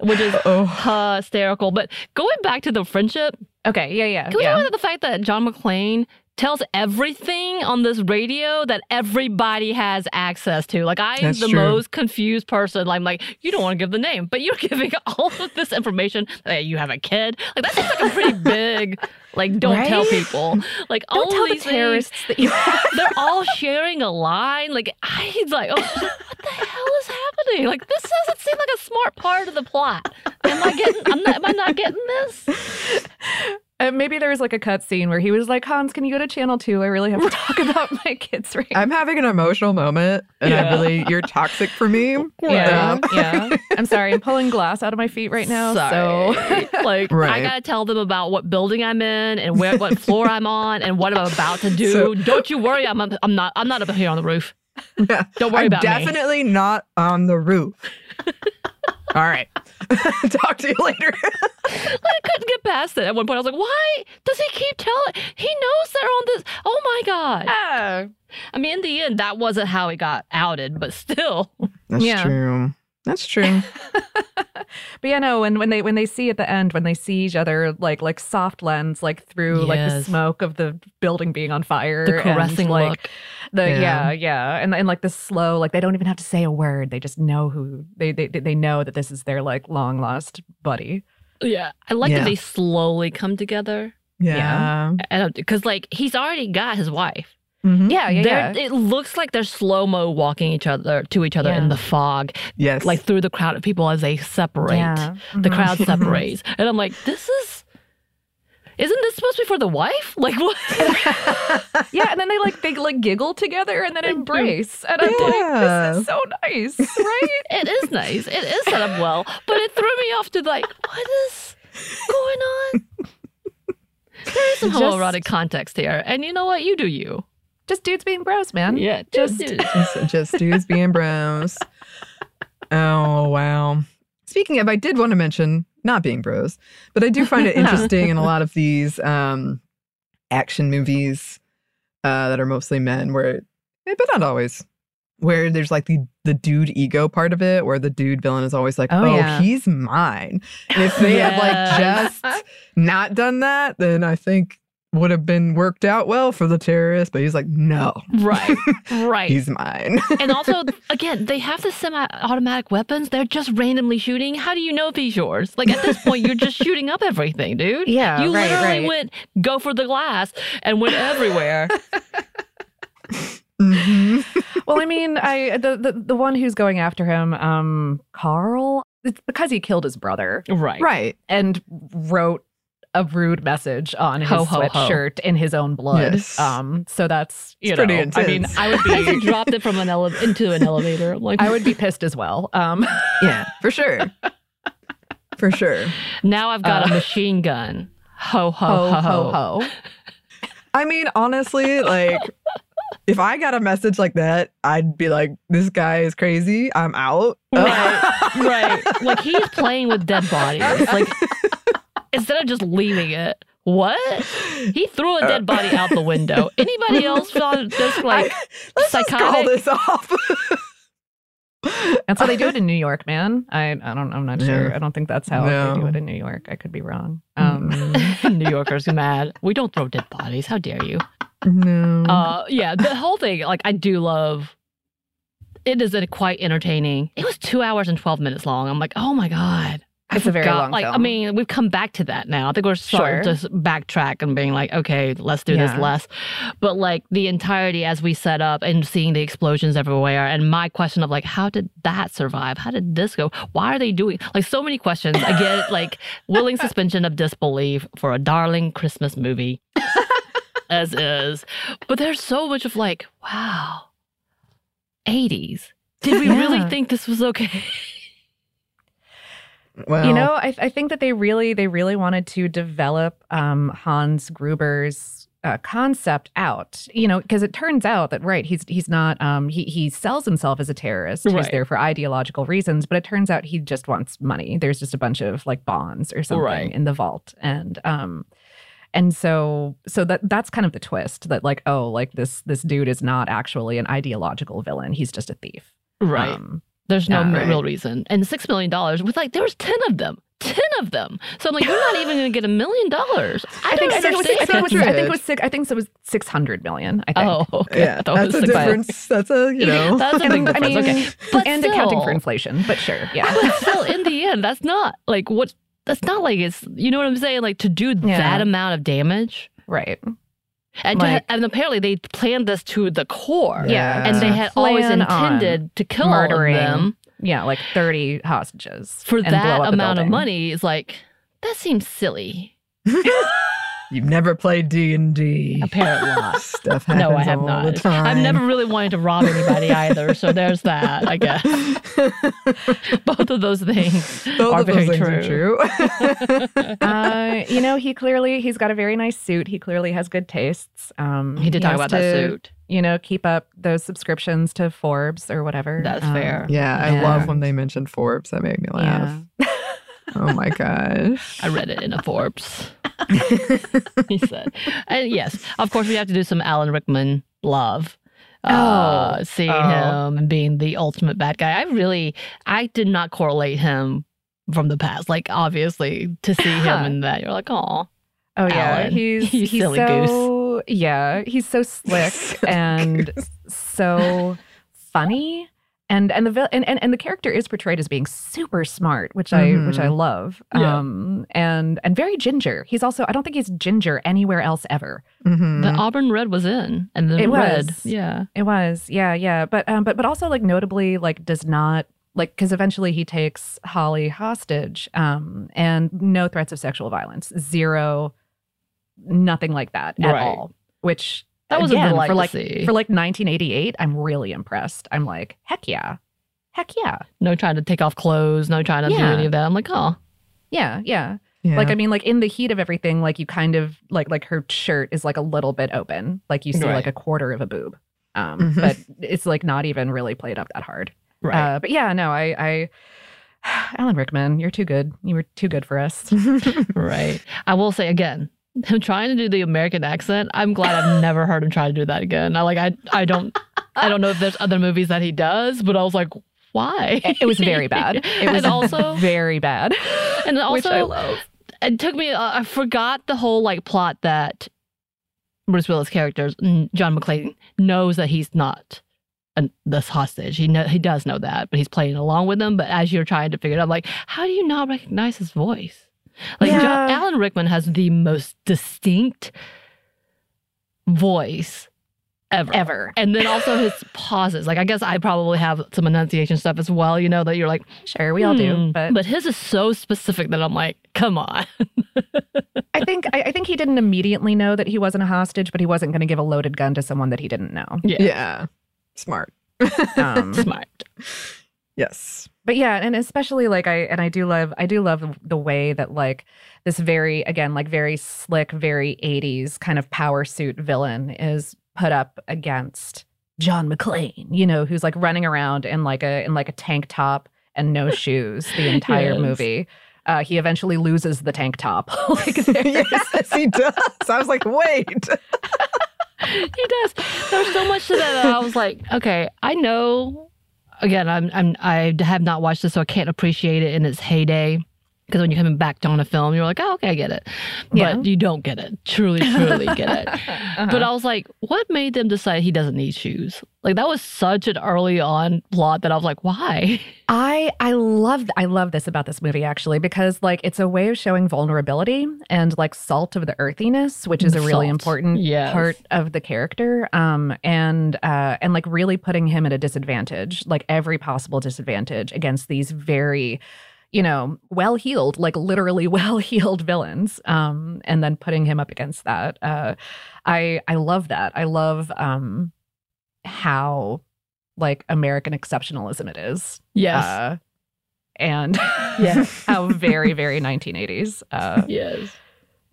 which is oh. hysterical. But going back to the friendship,
Okay. Yeah. Yeah.
can we
yeah.
talk about the fact that John McClane tells everything on this radio that everybody has access to? Like, I'm
That's
the
true.
most confused person. I'm like, you don't want to give the name, but you're giving all of this information. That you have a kid. Like, that seems like a pretty big, like, don't tell people. Like, all
Don't tell the
these things-
terrorists that you have.
they're all sharing a line. Like I like, oh, what the hell is happening? Like this doesn't seem like a smart part of the plot. Am I getting? I'm not, am I not getting this?
Uh, maybe there was like a cut scene where he was like, Hans, can you go to channel two? I really have to talk about my kids right now.
I'm having an emotional moment, and I
Yeah.
really, you're toxic for me.
Yeah,
Um,
yeah. I'm sorry. I'm pulling glass out of my feet right now. So
Sorry. like I gotta tell them about what building I'm in and where what floor I'm on and what I'm about to do.
So-
Don't you worry, I'm I'm not I'm not up here on the roof.
Yeah.
Don't worry
I'm
about me.
definitely not on the roof. All right. Talk to you later.
I couldn't get past it. At one point, I was like, "Why does he keep telling? He knows they're on this. Oh my god!"
Ah,
I mean, in the end, that wasn't how he got outed, but still.
That's
Yeah.
true. That's true.
but yeah, no. When when they when they see at the end when they see each other like like soft lens like through like the smoke of the building being on fire,
The
and,
caressing
like
look.
the
Yeah.
yeah yeah, and and like the slow like they don't even have to say a word. They just know who they they they know that this is their like long lost buddy.
Yeah, I like
Yeah.
that they slowly come together.
Yeah.
Because like he's already got his wife.
Mhm.
Yeah yeah
They're-
yeah.
It looks like they're slow mo walking each other to each other
Yeah.
in the fog,
Yes.
like through the crowd of people as they separate.
Yeah.
The
Mhm.
crowd separates, and I'm like, this is. Isn't this supposed to be for the wife? Like what?
yeah, and then they like they like giggle together and then embrace, and I'm
Yeah.
like, this is so nice, right?
It is nice. It is set up well, but it threw me off to like, what is going on? There is some
Just-
homoerotic context here, and you know what? You do you.
Just dudes being bros, man.
Yeah,
just
just
just, just dudes being bros. Oh wow. Speaking of, I did want to mention not being bros, but I do find it interesting in a lot of these um, action movies uh, that are mostly men, where, but not always, where there's like the the dude ego part of it, where the dude villain is always like,
Oh,
"Oh,
yeah.
he's mine," and if they had like just not done that, then I think would have been worked out well for the terrorist. But he's like, "No,
right, right.
he's mine."
and also, again, they have the semi-automatic weapons. They're just randomly shooting. How do you know if he's yours? Like at this point, you're just shooting up everything, dude.
Yeah,
you
right,
literally
right.
went go for the glass and went everywhere.
Mhm.
well, I mean, I the, the the one who's going after him, um, Carl. It's because he killed his brother
right,
Right.
and wrote a rude message on his
Ho, ho, ho.
sweatshirt in his own blood.
Yes.
Um, so that's you
It's pretty
know, I mean. I would
He
be
dropped it from an ele- into an elevator. I'm like,
I would be pissed as well. Um,
Yeah, for sure. for sure.
now I've got
Uh,
a machine gun. Ho ho
ho
ho
ho ho.
I mean, honestly, like if I got a message like that, I'd be like, this guy is crazy. I'm out.
Right, right. Like he's playing with dead bodies. Like instead of just leaving it, What? He threw a dead body out the window. Anybody else found this like
I- let's just call this off.
That's how they do it in New York, man. I I don't I'm not sure.
Yeah.
I don't think that's how
No.
they do it in New York. I could be wrong. Um,
New Yorkers are mad. We don't throw dead bodies. How dare you?
no.
Uh, yeah, the whole thing. Like, I do love. It is a quite entertaining. It was two hours and twelve minutes long. I'm like, oh my god. I
It's a very long
Like, I mean, we've come back to that now. I think we're starting
Sure.
to s- backtrack and being like, okay, let's do this less. But like the entirety as we set up and seeing the explosions everywhere, and my question of like, how did that survive? How did this go? Why are they doing like so many questions? I get like willing suspension of disbelief for a darling Christmas movie, as is. But there's so much of like, wow, 80s. Did we really think this was okay?
Well,
you know, I, I think that they really they really wanted to develop um, Hans Gruber's uh, concept out. You know, because it turns out that right, he's he's not um, he he sells himself as a terrorist. He's there for ideological reasons, but it turns out he just wants money. There's just a bunch of like bonds or something
Right.
in the vault, and um, and so so that that's kind of the twist that like oh like this this dude is not actually an ideological villain. He's just a thief.
Right.
Um,
There's no
Yeah.
m- real reason. And six million dollars with like there was ten of them. Ten of them. So I'm like, you're not even gonna get a million dollars. I,
I think, I think it was. I think it was.
That's
I think it was six. I think it was six hundred million. I think.
Oh, okay.
yeah,
I thought it
that's a
was six-
difference. That's a you know.
That's a
And,
big
I mean,
okay. But
and accounting for inflation, but sure, yeah.
But still, in the end, that's not like what. That's not like it's. You know what I'm saying? Like to do
Yeah.
that amount of damage,
right.
And to and apparently they planned this to the core.
Yeah.
And they had always
Plan on
intended to kill
murdering
all of them
Yeah, like 30 hostages.
for that amount of money. Is like that seems silly.
You've never played D and D.
Apparently not.
Stuff happens
No, I have
all
not.
the time.
I've never really wanted to rob anybody either. So there's that, I guess. Both of those things
Both
are
of those
very
things
true.
are true.
uh, you know, he clearly he's got a very nice suit. He clearly has good tastes. Um,
He did talk
has
about that suit.
You know, keep up those subscriptions to Forbes or whatever.
That's
Um,
fair.
yeah, I love when they mentioned Forbes. That made me laugh.
Yeah.
Oh my gosh.
I read it in a Forbes. he said. And yes, of course, we have to do some Alan Rickman love. Uh,
Oh.
seeing
Oh.
him and being the ultimate bad guy. I really, I did not correlate him from the past. Like, obviously, to see him in that, you're like, oh,
Oh yeah,
Alan.
he's he's
silly
so yeah, he's so slick and so funny. And and the vil- and, and and the character is portrayed as being super smart, which I which I
Mhm.
love.
Yeah.
Um and and very ginger. He's also I don't think he's ginger anywhere else ever.
Mhm.
the Auburn Red was in, and the
It
red,
was.
yeah,
It was. Yeah, yeah. But um but but also like notably like does not like because eventually he takes Holly hostage um and no threats of sexual violence. Zero nothing like that at
Right.
all. Which
That was a
again, for like for like 1988. I'm really impressed. I'm like, heck yeah, heck yeah,
no trying to take off clothes, no trying to do any of that. I'm like, oh,
yeah, yeah.
Yeah.
Like I mean, like in the heat of everything, like you kind of like like her shirt is like a little bit open, like you see
Right.
like a quarter of a boob. Um,
Mhm.
but it's like not even really played up that hard.
right.
Uh, but yeah, no, I, I, Alan Rickman, you're too good. You were too good for us.
Right. I will say again, him trying to do the American accent. I'm glad I've never heard him try to do that again. I like I I don't I don't know if there's other movies that he does, but I was like, why?
It was very bad. It was
and also
very bad.
and
which I
also
love.
it took me. Uh, I forgot the whole like plot that Bruce Willis characters mm, John McClane knows that he's not. An, this hostage, he know, he does know that, but he's playing along with them. But as you're trying to figure it out, like, how do you not recognize his voice? Like
Yeah.
John, Alan Rickman has the most distinct voice ever.
Ever.
And then also his pauses. Like I guess I probably have some enunciation stuff as well, you know, that you're like,
Sure, we all do.
"Hmm,"
But,
but his is so specific that I'm like, come on.
I think I, I think he didn't immediately know that he wasn't a hostage, but he wasn't going to give a loaded gun to someone that he didn't know.
Yeah.
yeah. Smart.
Um,
Smart.
Yes.
But yeah and especially like i and i do love i do love the way that like this very again like very slick very 80s kind of power suit villain is put up against john mcclane you know who's like running around in like a in like a tank top and no shoes the entire
Yes.
movie Uh, he eventually loses the tank top. like
yes, he does. I was like, wait.
he does. There's so much to that. that I was like, okay, I know. Again, I'm, I'm, I have not watched this, so I can't appreciate it in its heyday. Because when you're coming back on a film, you're like, oh, okay, I get it. But you don't get it. Truly, truly get it.
Uh-huh.
But I was like, what made them decide he doesn't need shoes? Like that was such an early on plot that I was like, why?
I I love I love this about this movie actually because like it's a way of showing vulnerability and like salt of the earthiness, which is a really
Salt.
important
Yes.
part of the character. Um and uh and like really putting him at a disadvantage, like every possible disadvantage against these very you know, well-heeled, like literally well-heeled villains. Um and then putting him up against that. Uh I I love that. I love um how like American exceptionalism it is.
Yes.
Uh, and
Yes.
how very, very 1980s. Uh,
yes.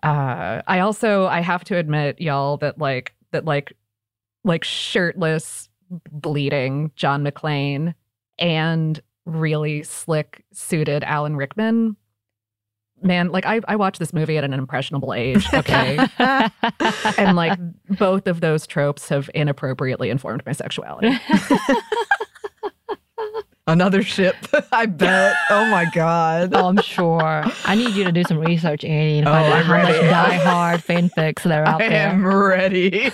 uh, I also, I have to admit, y'all, that like, that like, like shirtless, bleeding John McClane and really slick suited Alan Rickman. Man, like I, I watched this movie at an impressionable age. Okay. and like both of those tropes have inappropriately informed my sexuality.
Another ship, I bet. Oh my God.
Oh, I'm sure. I need you to do some research, Annie, and find
Oh,
out
I'm
how much
ready.
Die Hard fanfics there are out
I
there.
am ready.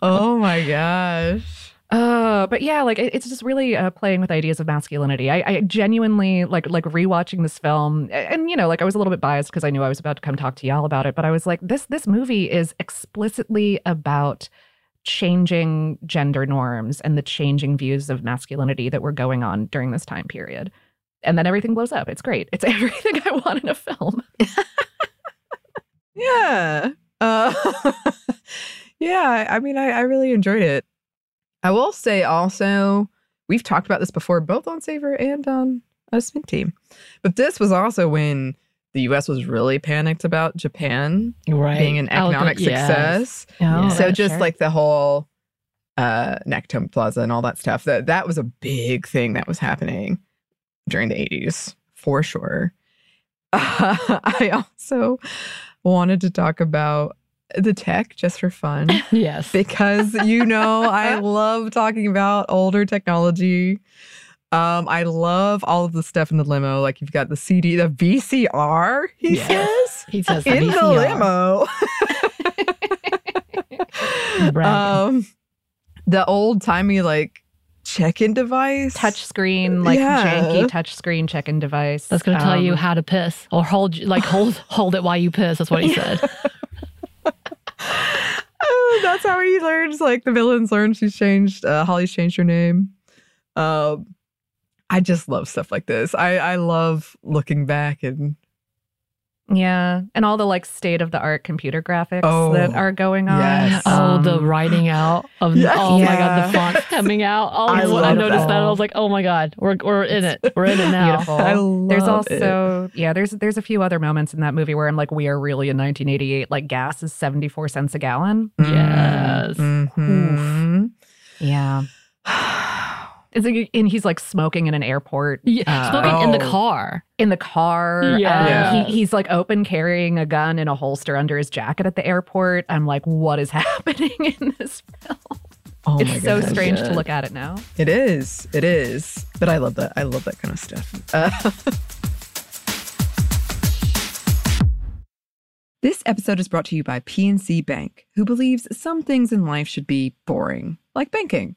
oh my gosh.
Uh, but yeah, like it, it's just really uh, playing with ideas of masculinity. I, I genuinely like like rewatching this film, and you know, like I was a little bit biased because I knew I was about to come talk to y'all about it. But I was like, this this movie is explicitly about changing gender norms and the changing views of masculinity that were going on during this time period. And then everything blows up. It's great. It's everything I want in a film.
Yeah. Uh, yeah. I mean, I, I really enjoyed it. I will say also, we've talked about this before, both on Savor and on a Spin Team. But this was also when the US was really panicked about Japan
right.
being an
was
economic
gonna- yes.
success.
Yeah.
so just
sure.
like the whole uh Nakatomi Plaza and all that stuff, that that was a big thing that was happening during the 80s for sure. I also wanted to talk about the tech just for fun
Yes.
because you know I love talking about older technology. Um, I love all of the stuff in the limo. Like you've got the CD, the VCR. He
Yes.
says
He says the
in the
VCR.
limo. Um, the old timey like check-in device.
Touch screen, like
Yeah.
janky touch screen check-in device.
That's going to tell you
Um,
how to piss or hold, like hold, hold it while you piss. That's what he said.
Oh, that's how he learns. Like the villains learn she's changed. Uh, Holly's changed her name. Um, I just love stuff like this. I I love looking back and
Yeah, and all the like state of the art computer graphics
Oh,
that are going on.
yes.
oh, the
Um,
writing out of
Yes.
oh my god, the fonts coming out. Oh,
I
I, noticed that.
that.
I was like, oh my god, we're we're in it. We're in it now.
Beautiful.
I love
there's
it.
also yeah, there's there's a few other moments in that movie where I'm like, we are really in 1988. Like gas is 74 cents a gallon.
Yes.
Mhm.
Yeah, it's like, and he's like smoking in an airport.
Yeah,
uh,
smoking in the
Oh.
car.
in the car. Um,
Yeah.
he, he's like open carrying a gun in a holster under his jacket at the airport. I'm like, what is happening in this film?
Oh my
it's so
gosh.
strange to look at it now.
It is. It is. But I love that. I love that kind of stuff. Uh, this episode is brought to you by PNC Bank, who believes some things in life should be boring, like banking.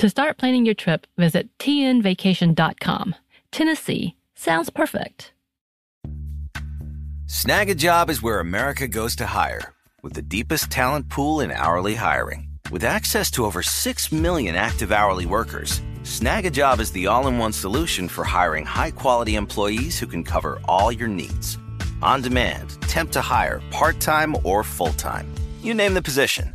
To start planning your trip, visit tnvacation.com. Tennessee sounds perfect.
Snagajob is where America goes to hire, with the deepest talent pool in hourly hiring. With access to over 6 million active hourly workers, Snagajob is the all in one solution for hiring high quality employees who can cover all your needs. On demand, temp to hire, part time or full time. You name the position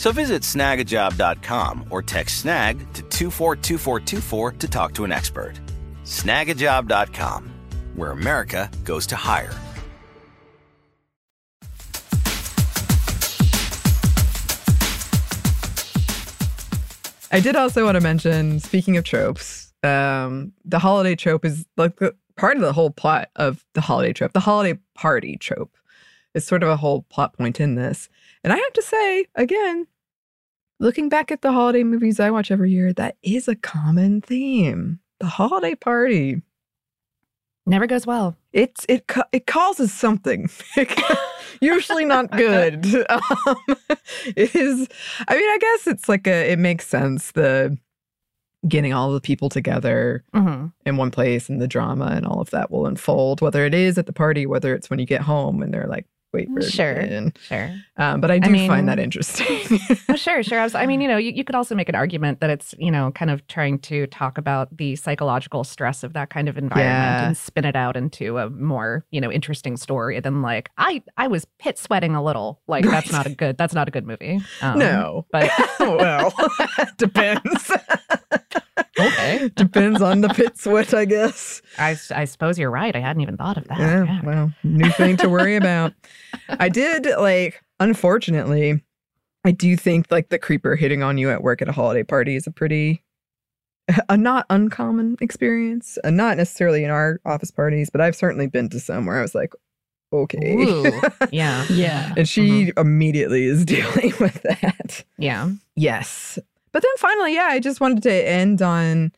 So visit snagajob.com or text snag to 242424 to talk to an expert. Snagajob.com, where America goes to hire.
I did also want to mention, speaking of tropes, um, the holiday trope is like the, part of the whole plot of the holiday trope. The holiday party trope is sort of a whole plot point in this. And I have to say, again, looking back at the holiday movies I watch every year, that is a common theme. The holiday party.
Never goes well.
It's it it causes something. Usually not good. Um, it is. I mean, I guess it's like a. It makes sense. The getting all the people together
hmm
in one place and the drama and all of that will unfold. Whether it is at the party, whether it's when you get home and they're like, "Wait, where's
Sure.
it?"
Sure.
Um, but I do
mean-
find that interesting.
Oh, sure, sure. I, was, I mean, you know, you, you could also make an argument that it's, you know, kind of trying to talk about the psychological stress of that kind of environment
Yeah.
and spin it out into a more, you know, interesting story than like I I was pit sweating a little. Like that's not a good that's not a good movie. Um,
no,
but
well, depends.
Okay.
depends on the pit sweat, I guess.
I, I suppose you're right. I hadn't even thought of that.
Yeah,
Yeah.
well, new thing to worry about. I did like, unfortunately, I do think like the creeper hitting on you at work at a holiday party is a pretty, a not uncommon experience. Uh, not necessarily in our office parties, but I've certainly been to some where I was like, okay.
Ooh, yeah.
Yeah.
and she immediately is dealing with that.
Yeah.
Yes. But then finally, yeah, I just wanted to end on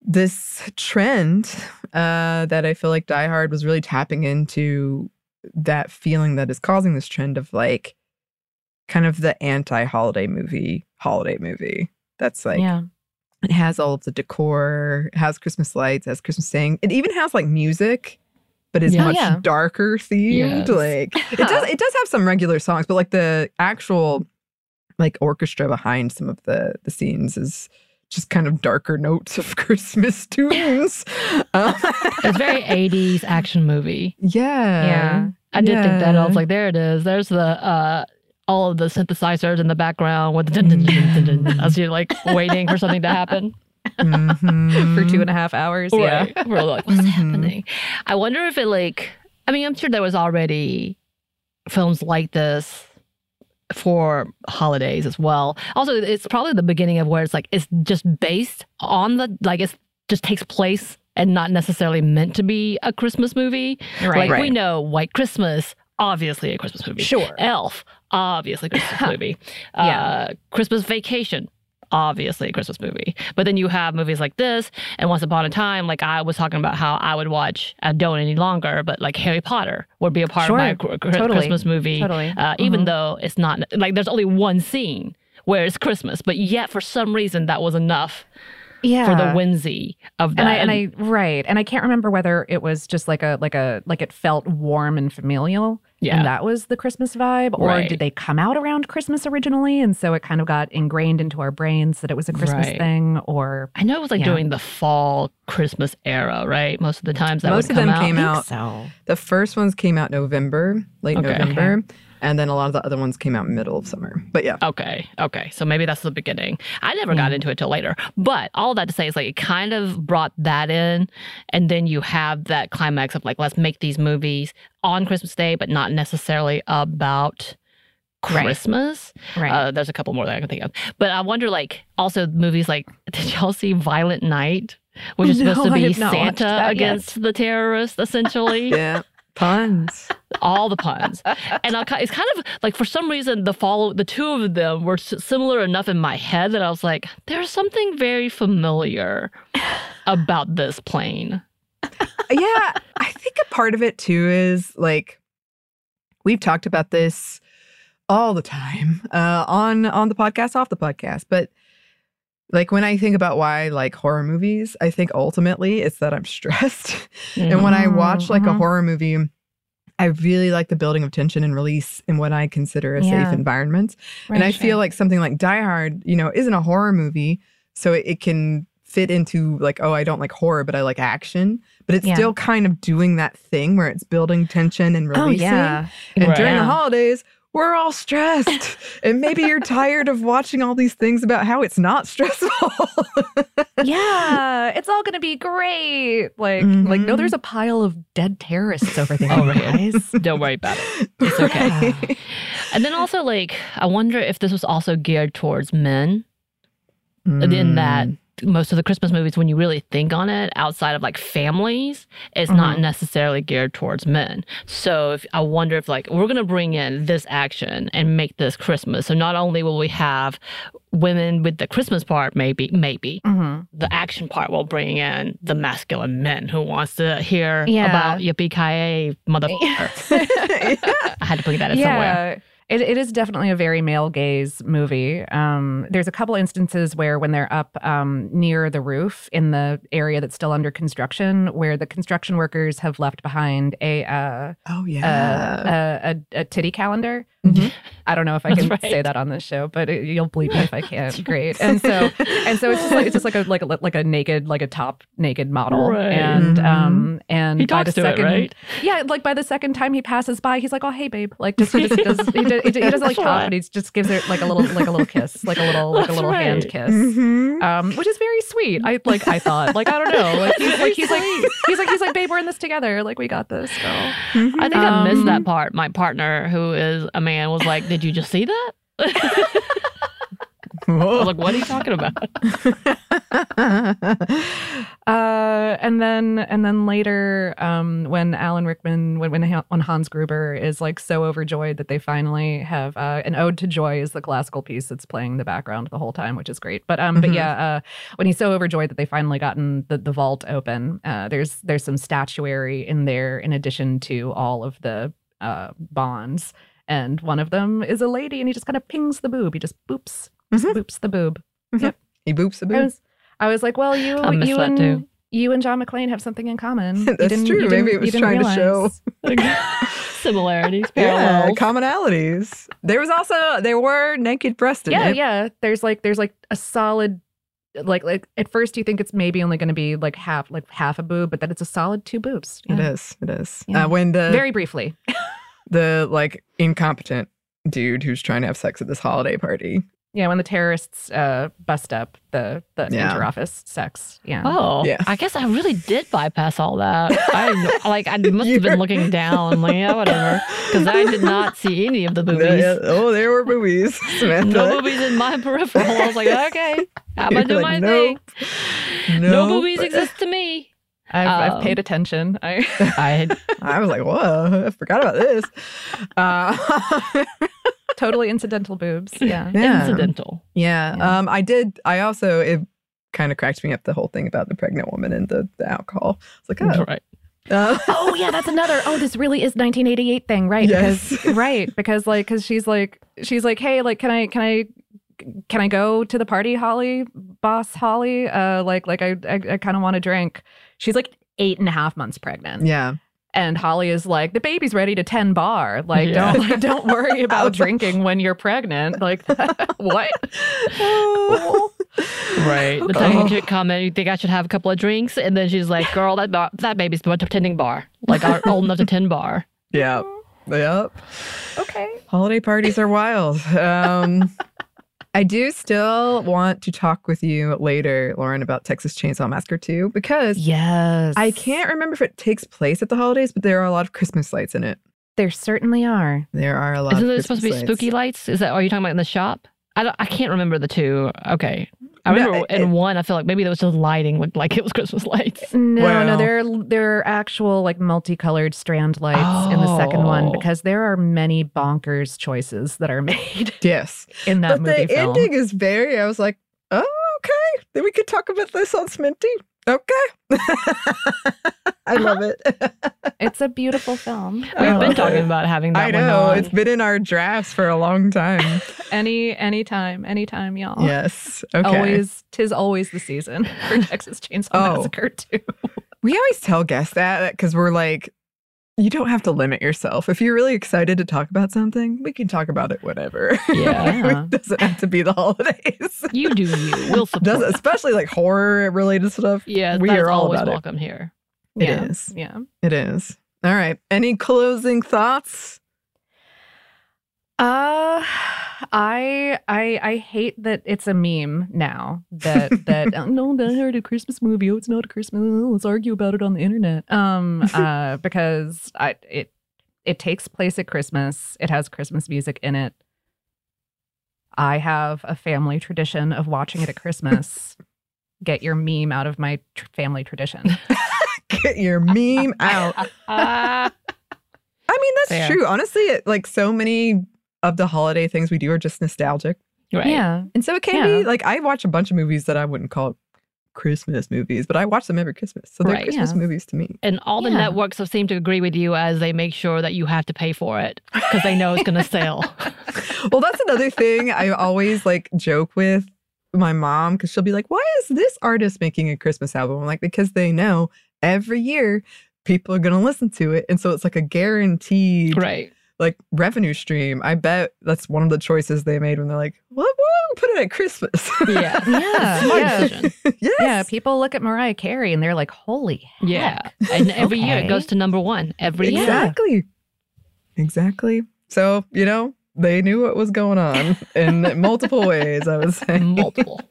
this trend uh, that I feel like Die Hard was really tapping into that feeling that is causing this trend of like kind of the anti holiday movie, holiday movie. That's like,
yeah.
it has all of the decor, it has Christmas lights, has Christmas saying, it even has like music. But is
Yeah.
much
Yeah.
darker themed.
Yes.
Like it does. It does have some regular songs, but like the actual like orchestra behind some of the the scenes is just kind of darker notes of Christmas tunes. Um,
It's very 80s action movie.
yeah.
Yeah.
I did think that. I was like, there it is. There's the uh all of the synthesizers in the background with the dun, dun, dun, dun, dun, as you're like waiting for something to happen.
Mhm.
For two and a half hours. Yeah.
Right. We're like, what's
Mhm.
happening? I wonder if it like I mean, I'm sure there was already films like this for holidays as well. Also, it's probably the beginning of where it's like it's just based on the like it's just takes place and not necessarily meant to be a Christmas movie.
Right.
Like we know White Christmas, obviously a Christmas movie.
Sure.
Elf, obviously a Christmas movie.
Yeah.
Uh, Christmas Vacation, obviously a Christmas movie. But then you have movies like this, and Once Upon a Time, like I was talking about how I would watch, I don't any longer, but like Harry Potter would be a part
Sure.
of my
Totally.
Christmas movie.
Totally.
Uh, even
Mhm.
though it's not, like there's only one scene where it's Christmas, but yet for some reason that was enough
Yeah.
for the whimsy of that.
and I, and I right and i can't remember whether it was just like a like a like it felt warm and familial
Yeah.
and that was the christmas vibe or
Right.
did they come out around christmas originally and so it kind of got ingrained into our brains that it was a christmas
Right.
thing or
I know it was like
Yeah.
during the fall Christmas era, right? Most of the times that
Most
would
of
come
them
out.
came out.
so
The first ones came out November, late
Okay.
November, and then a lot of the other ones came out middle of summer. But yeah,
Okay, okay. So maybe that's the beginning. I never got into it till later. But all that to say is like it kind of brought that in. And then you have that climax of like, let's make these movies on Christmas Day, but not necessarily about Christmas.
right
Uh, there's a couple more that I can think of. But I wonder like also movies like, did y'all see Violent Night? Which is
No,
supposed to be
have not watched
Santa
that yet.
against the terrorists, essentially.
yeah. Puns.
all the puns. and I, it's kind of like for some reason the follow the two of them were similar enough in my head that I was like, there's something very familiar about this plane.
yeah, I think a part of it too is like we've talked about this all the time uh, on on the podcast, off the podcast, but like when I think about why I like horror movies, I think ultimately it's that I'm stressed. and when I watch like a
Mhm.
horror movie, I really like the building of tension and release in what I consider a
Yeah.
safe environment. and I feel like something like Die Hard, you know, isn't a horror movie, so it, it can fit into like, oh, I don't like horror, but I like action. But it's
Yeah.
still kind of doing that thing where it's building tension and releasing.
oh yeah,
And
Right.
during the holidays, we're all stressed. and maybe you're tired of watching all these things about how it's not stressful.
yeah, it's all gonna be great. Like, like no,
Mhm.
there's a pile of dead terrorists over there,
Oh, right.
guys.
Don't worry about it. It's okay.
Right.
And then also, like, I wonder if this was also geared towards men.
Mm.
In that most of the Christmas movies, when you really think on it, outside of like families, it's not
Mhm.
necessarily geared towards men. So if, I wonder if like we're gonna bring in this action and make this Christmas. So not only will we have women with the Christmas part, maybe, maybe
hmm
the action part will bring in the masculine men who wants to hear
Yeah.
about yippee ki motherfucker. I had to bring that in somewhere.
It, it is definitely a very male gaze movie. Um, there's a couple instances where, when they're up um, near the roof in the area that's still under construction, where the construction workers have left behind a uh,
Oh
a,
yeah.
a, a, a titty calendar.
Mhm.
I don't know if I
That's
can
right.
say that on this show, but it, you'll bleep me if I can't. Great. And so, and so it's just like it's just like a like a like a naked like a top naked model,
Right.
and
Mhm.
um and
He
by the
to it,
second
right?
yeah, like by the second time he passes by, he's like, "Oh, hey, babe!" Like just he just does he, does, he doesn't like talk, but he just gives her like a little like a little kiss, like a little like a
That's
little hand
right.
kiss.
Mhm.
Um, which is very sweet. I like. I thought, like, I don't know, like he's like he's like he's like he's like, babe, we're in this together. Like, we got this, girl.
I think I missed
Um,
that part. My partner, who is a man, was like, "Did you just see that?" I was like, "What are you talking about?"
Uh, and then and then later, um, when Alan Rickman, when when, Han- when Hans Gruber is like so overjoyed that they finally have uh, an ode to joy is the classical piece that's playing in the background the whole time, which is great. But um, but
Mhm.
yeah, uh, when he's so overjoyed that they finally gotten the, the vault open, uh, there's there's some statuary in there in addition to all of the uh bonds. And one of them is a lady, and he just kind of pings the boob. He just boops, just
Mhm.
boops the boob.
Yep, he boops
the
boob.
was, I was like, well, you, you and
too.
you and John McClane have something in common. You
That's
didn't-
true.
you
Maybe
didn't-
it was
you didn't
trying to show.
realize.
Similarities,
Yeah,
parallels.
commonalities. There was also there were naked breasts
Yeah,
it.
yeah. There's like there's like a solid, like like at first you think it's maybe only going to be like half like half a boob, but then it's a solid two boobs.
It
Yeah.
is. It is.
Yeah.
Uh, when the
Very briefly.
The like incompetent dude who's trying to have sex at this holiday party.
Yeah, when the terrorists uh, bust up the the
Yeah.
interoffice sex. Yeah.
Oh,
Yeah.
I guess I really did bypass all that. I like I must have been looking down, like yeah, whatever, because I did not see any of the boobies.
Yeah, oh, there were boobies. Samantha.
No boobies in my peripheral. I was like, okay, I'm gonna do
like,
my
nope.
thing. No
Nope.
boobies exist to me.
I've,
Um,
I've paid attention. I
I
I was like, whoa, I forgot about this. Uh,
totally incidental boobs. Yeah.
yeah.
incidental.
Yeah.
Yeah.
Um, I did. I also, it kind of cracked me up the whole thing about the pregnant woman and the, the alcohol. It's like, oh.
Right.
Uh,
Oh yeah, that's another. Oh, this really is 1988 thing, right?
Yes.
Because right, because like, because she's like, she's like, hey, like, can I, can I, can I go to the party, Holly, boss Holly? Uh, like, like I, I, I kind of want to drink. She's like eight and a half months pregnant,
yeah.
and Holly is like, the baby's ready to ten bar. Like,
Yeah.
don't, like, don't worry about drinking when you're pregnant. Like, what?
Oh.
Right. The tongue chick comment, you think I should have a couple of drinks? And then she's like, girl, that bar, that baby's about to tending bar. Like our old enough to tend bar.
yeah. Yep.
Okay.
Holiday parties are wild. Um, I do still want to talk with you later, Lauren, about Texas Chainsaw Massacre 2 because
Yes,
I can't remember if it takes place at the holidays, but there are a lot of Christmas lights in it.
There certainly are.
There are a lot
Isn't it supposed to be
Christmas
spooky lights? Is that, are you talking about in the shop? I, don't, I can't remember the two. Okay. I remember
No,
in
it-
one, I feel like maybe there was just lighting, looked like it was Christmas lights.
No,
Well-
no, there are there are actual like multicolored strand lights in the second one
oh.
because there are many bonkers choices that are made
yes.
in that
but
movie
the
film.
ending is very, I was like, oh, okay. Then we could talk about this on Sminty. Okay. I love uh-huh. it.
It's a beautiful film.
We've been talking about having that
I
one
know.
on.
It's been in our drafts for a long time.
Any anytime, anytime, y'all.
yes. Okay.
Always, tis always the season for Texas Chainsaw
Oh.
Massacre too.
We always tell guests that because we're like, you don't have to limit yourself. If you're really excited to talk about something, we can talk about it whenever.
Yeah.
it doesn't have to be the holidays.
you do you. We'll support.
Does especially like horror related stuff.
Yeah,
we are all
always
about it.
welcome here.
It
yeah.
is.
Yeah.
It is. All right. Any closing thoughts?
Uh I I I hate that it's a meme now that that oh, no I heard a Christmas movie. Oh it's not a Christmas. Let's argue about it on the internet. Um uh because I it it takes place at Christmas. It has Christmas music in it. I have a family tradition of watching it at Christmas. Get your meme out of my tr- family tradition.
Get your meme out. I mean, that's
Fair.
true. Honestly, it, like so many of the holiday things we do are just nostalgic.
right.
yeah
And so it can
Yeah.
be like I watch a bunch of movies that I wouldn't call Christmas movies, but I watch them every Christmas. So they're
Right.
Christmas
Yeah.
movies to me.
And all the
Yeah.
networks have seemed to agree with you as they make sure that you have to pay for it because they know it's going to sell.
well, that's another thing I always like joke with my mom because she'll be like, "Why is this artist making a Christmas album?" I'm like, "Because they know every year people are going to listen to it, and so it's like a guaranteed
right.
Like revenue stream." I bet that's one of the choices they made when they're like, "What? We'll put it at Christmas."
Yeah.
Yeah, yeah.
yes.
yeah people look at Mariah Carey and they're like holy heck.
Yeah. And every year it goes to number one. Every year.
Exactly. Exactly. So, you know, they knew what was going on in multiple ways, I would say.
Multiple.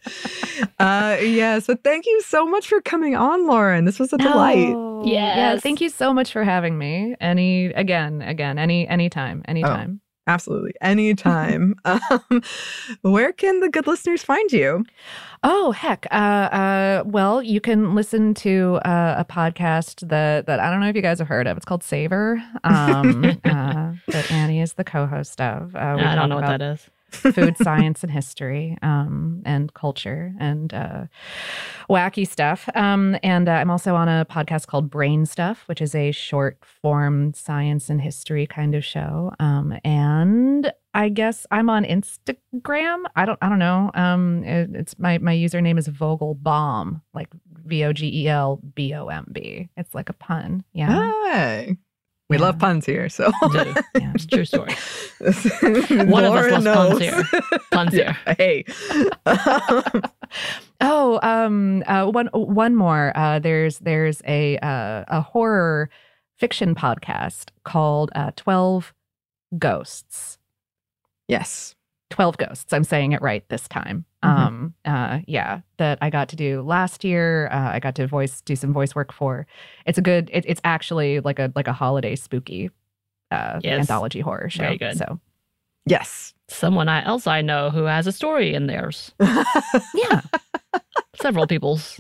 Uh yes, but thank you so much for coming on, Lauren. This was a delight.
Oh, Yeah.
Yes.
Thank you so much for having me. Any again, again, any anytime, anytime.
Absolutely. Anytime. um, where can the good listeners find you?
Oh, heck. Uh, uh, well, you can listen to uh, a podcast that that I don't know if you guys have heard of. It's called Savor. Um, uh, that Annie is the co-host of. Uh, we
I don't know what that is.
Food science and history um, and culture and uh, wacky stuff. Um, and uh, I'm also on a podcast called Brain Stuff, which is a short form science and history kind of show. Um, and I guess I'm on Instagram. I don't. I don't know. Um, it- it's my my username is Vogel Bomb, like V O G E L B O M B. It's like a pun. Yeah.
We
Yeah.
love puns here, so
Yeah.
It's true story.
one
of us loves puns here. Puns
yeah. Hey. Um,
Oh, um, uh, one one more. Uh, there's there's a uh, a horror fiction podcast called uh, Twelve Ghosts.
yes.
Twelve Ghosts. I'm saying it right this time.
Mhm.
Um, uh, yeah, that I got to do last year. Uh, I got to voice do some voice work for. It's a good. It, it's actually like a like a holiday spooky uh,
Yes.
anthology horror show.
Very good.
So
Yes.
Someone I, else I know who has a story in theirs.
yeah,
Several people's.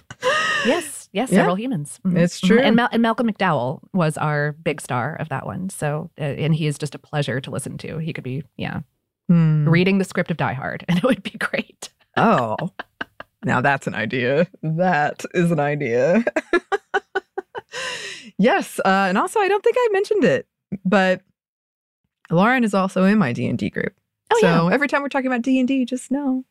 yes, yes,
Yeah.
several humans. Mhm,
It's
mhm.
true.
And, Mal- and Malcolm McDowell was our big star of that one. So, uh, and he is just a pleasure to listen to. He could be, yeah,
Hmm.
reading the script of Die Hard, and it would be great.
Oh, now that's an idea. That is an idea. yes, uh, and also I don't think I mentioned it, but Lauren is also in my D and D group.
Oh,
so every time we're talking about D and D, just know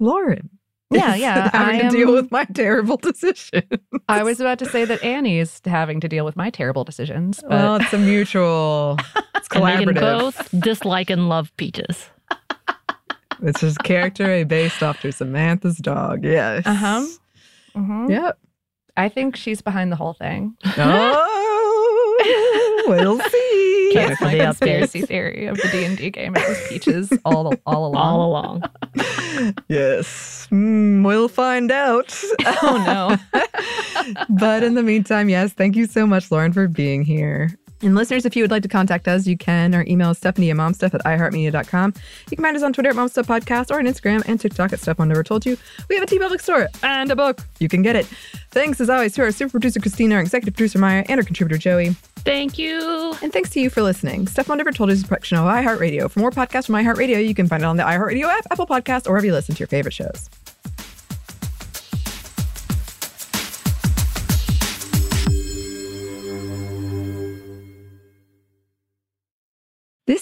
Lauren.
Yeah, yeah,
having
I
to deal with my terrible decision.
I was about to say that Annie is having to deal with my terrible decisions, but
well, it's a mutual. It's
And they can both dislike and love peaches.
It's just character A based after Samantha's dog. Yes.
Uh-huh. Mhm.
Yep.
I think she's behind the whole thing.
Oh, we'll see.
Can't
That's my
the
conspiracy
updates.
theory of the D and D game. It was peaches all all along.
All along.
yes. Mm, we'll find out.
Oh no.
but in the meantime, yes, thank you so much, Lauren, for being here. And listeners, if you would like to contact us, you can. Our email is stuffmediamomstuff at iHeartMedia.com. You can find us on Twitter at Momstuff Podcast or on Instagram and TikTok at Stuff Mom Never Told You. We have a TeePublic store and a book. You can get it. Thanks as always to our super producer Christina, our executive producer Maya, and our contributor Joey.
Thank you.
And thanks to you for listening. Stuff Mom Never Told You is a production of iHeartRadio. For more podcasts from iHeartRadio, you can find it on the iHeartRadio app, Apple Podcast, or wherever you listen to your favorite shows.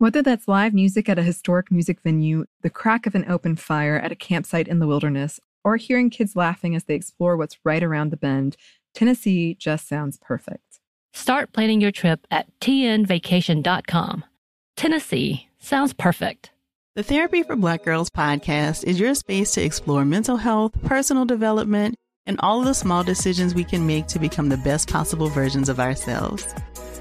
Whether that's live music at a historic music venue, the crack of an open fire at a campsite in the wilderness, or hearing kids laughing as they explore what's right around the bend, Tennessee just sounds perfect.
Start planning your trip at tnvacation.com. Tennessee sounds perfect.
The Therapy for Black Girls podcast is your space to explore mental health, personal development, and all of the small decisions we can make to become the best possible versions of ourselves.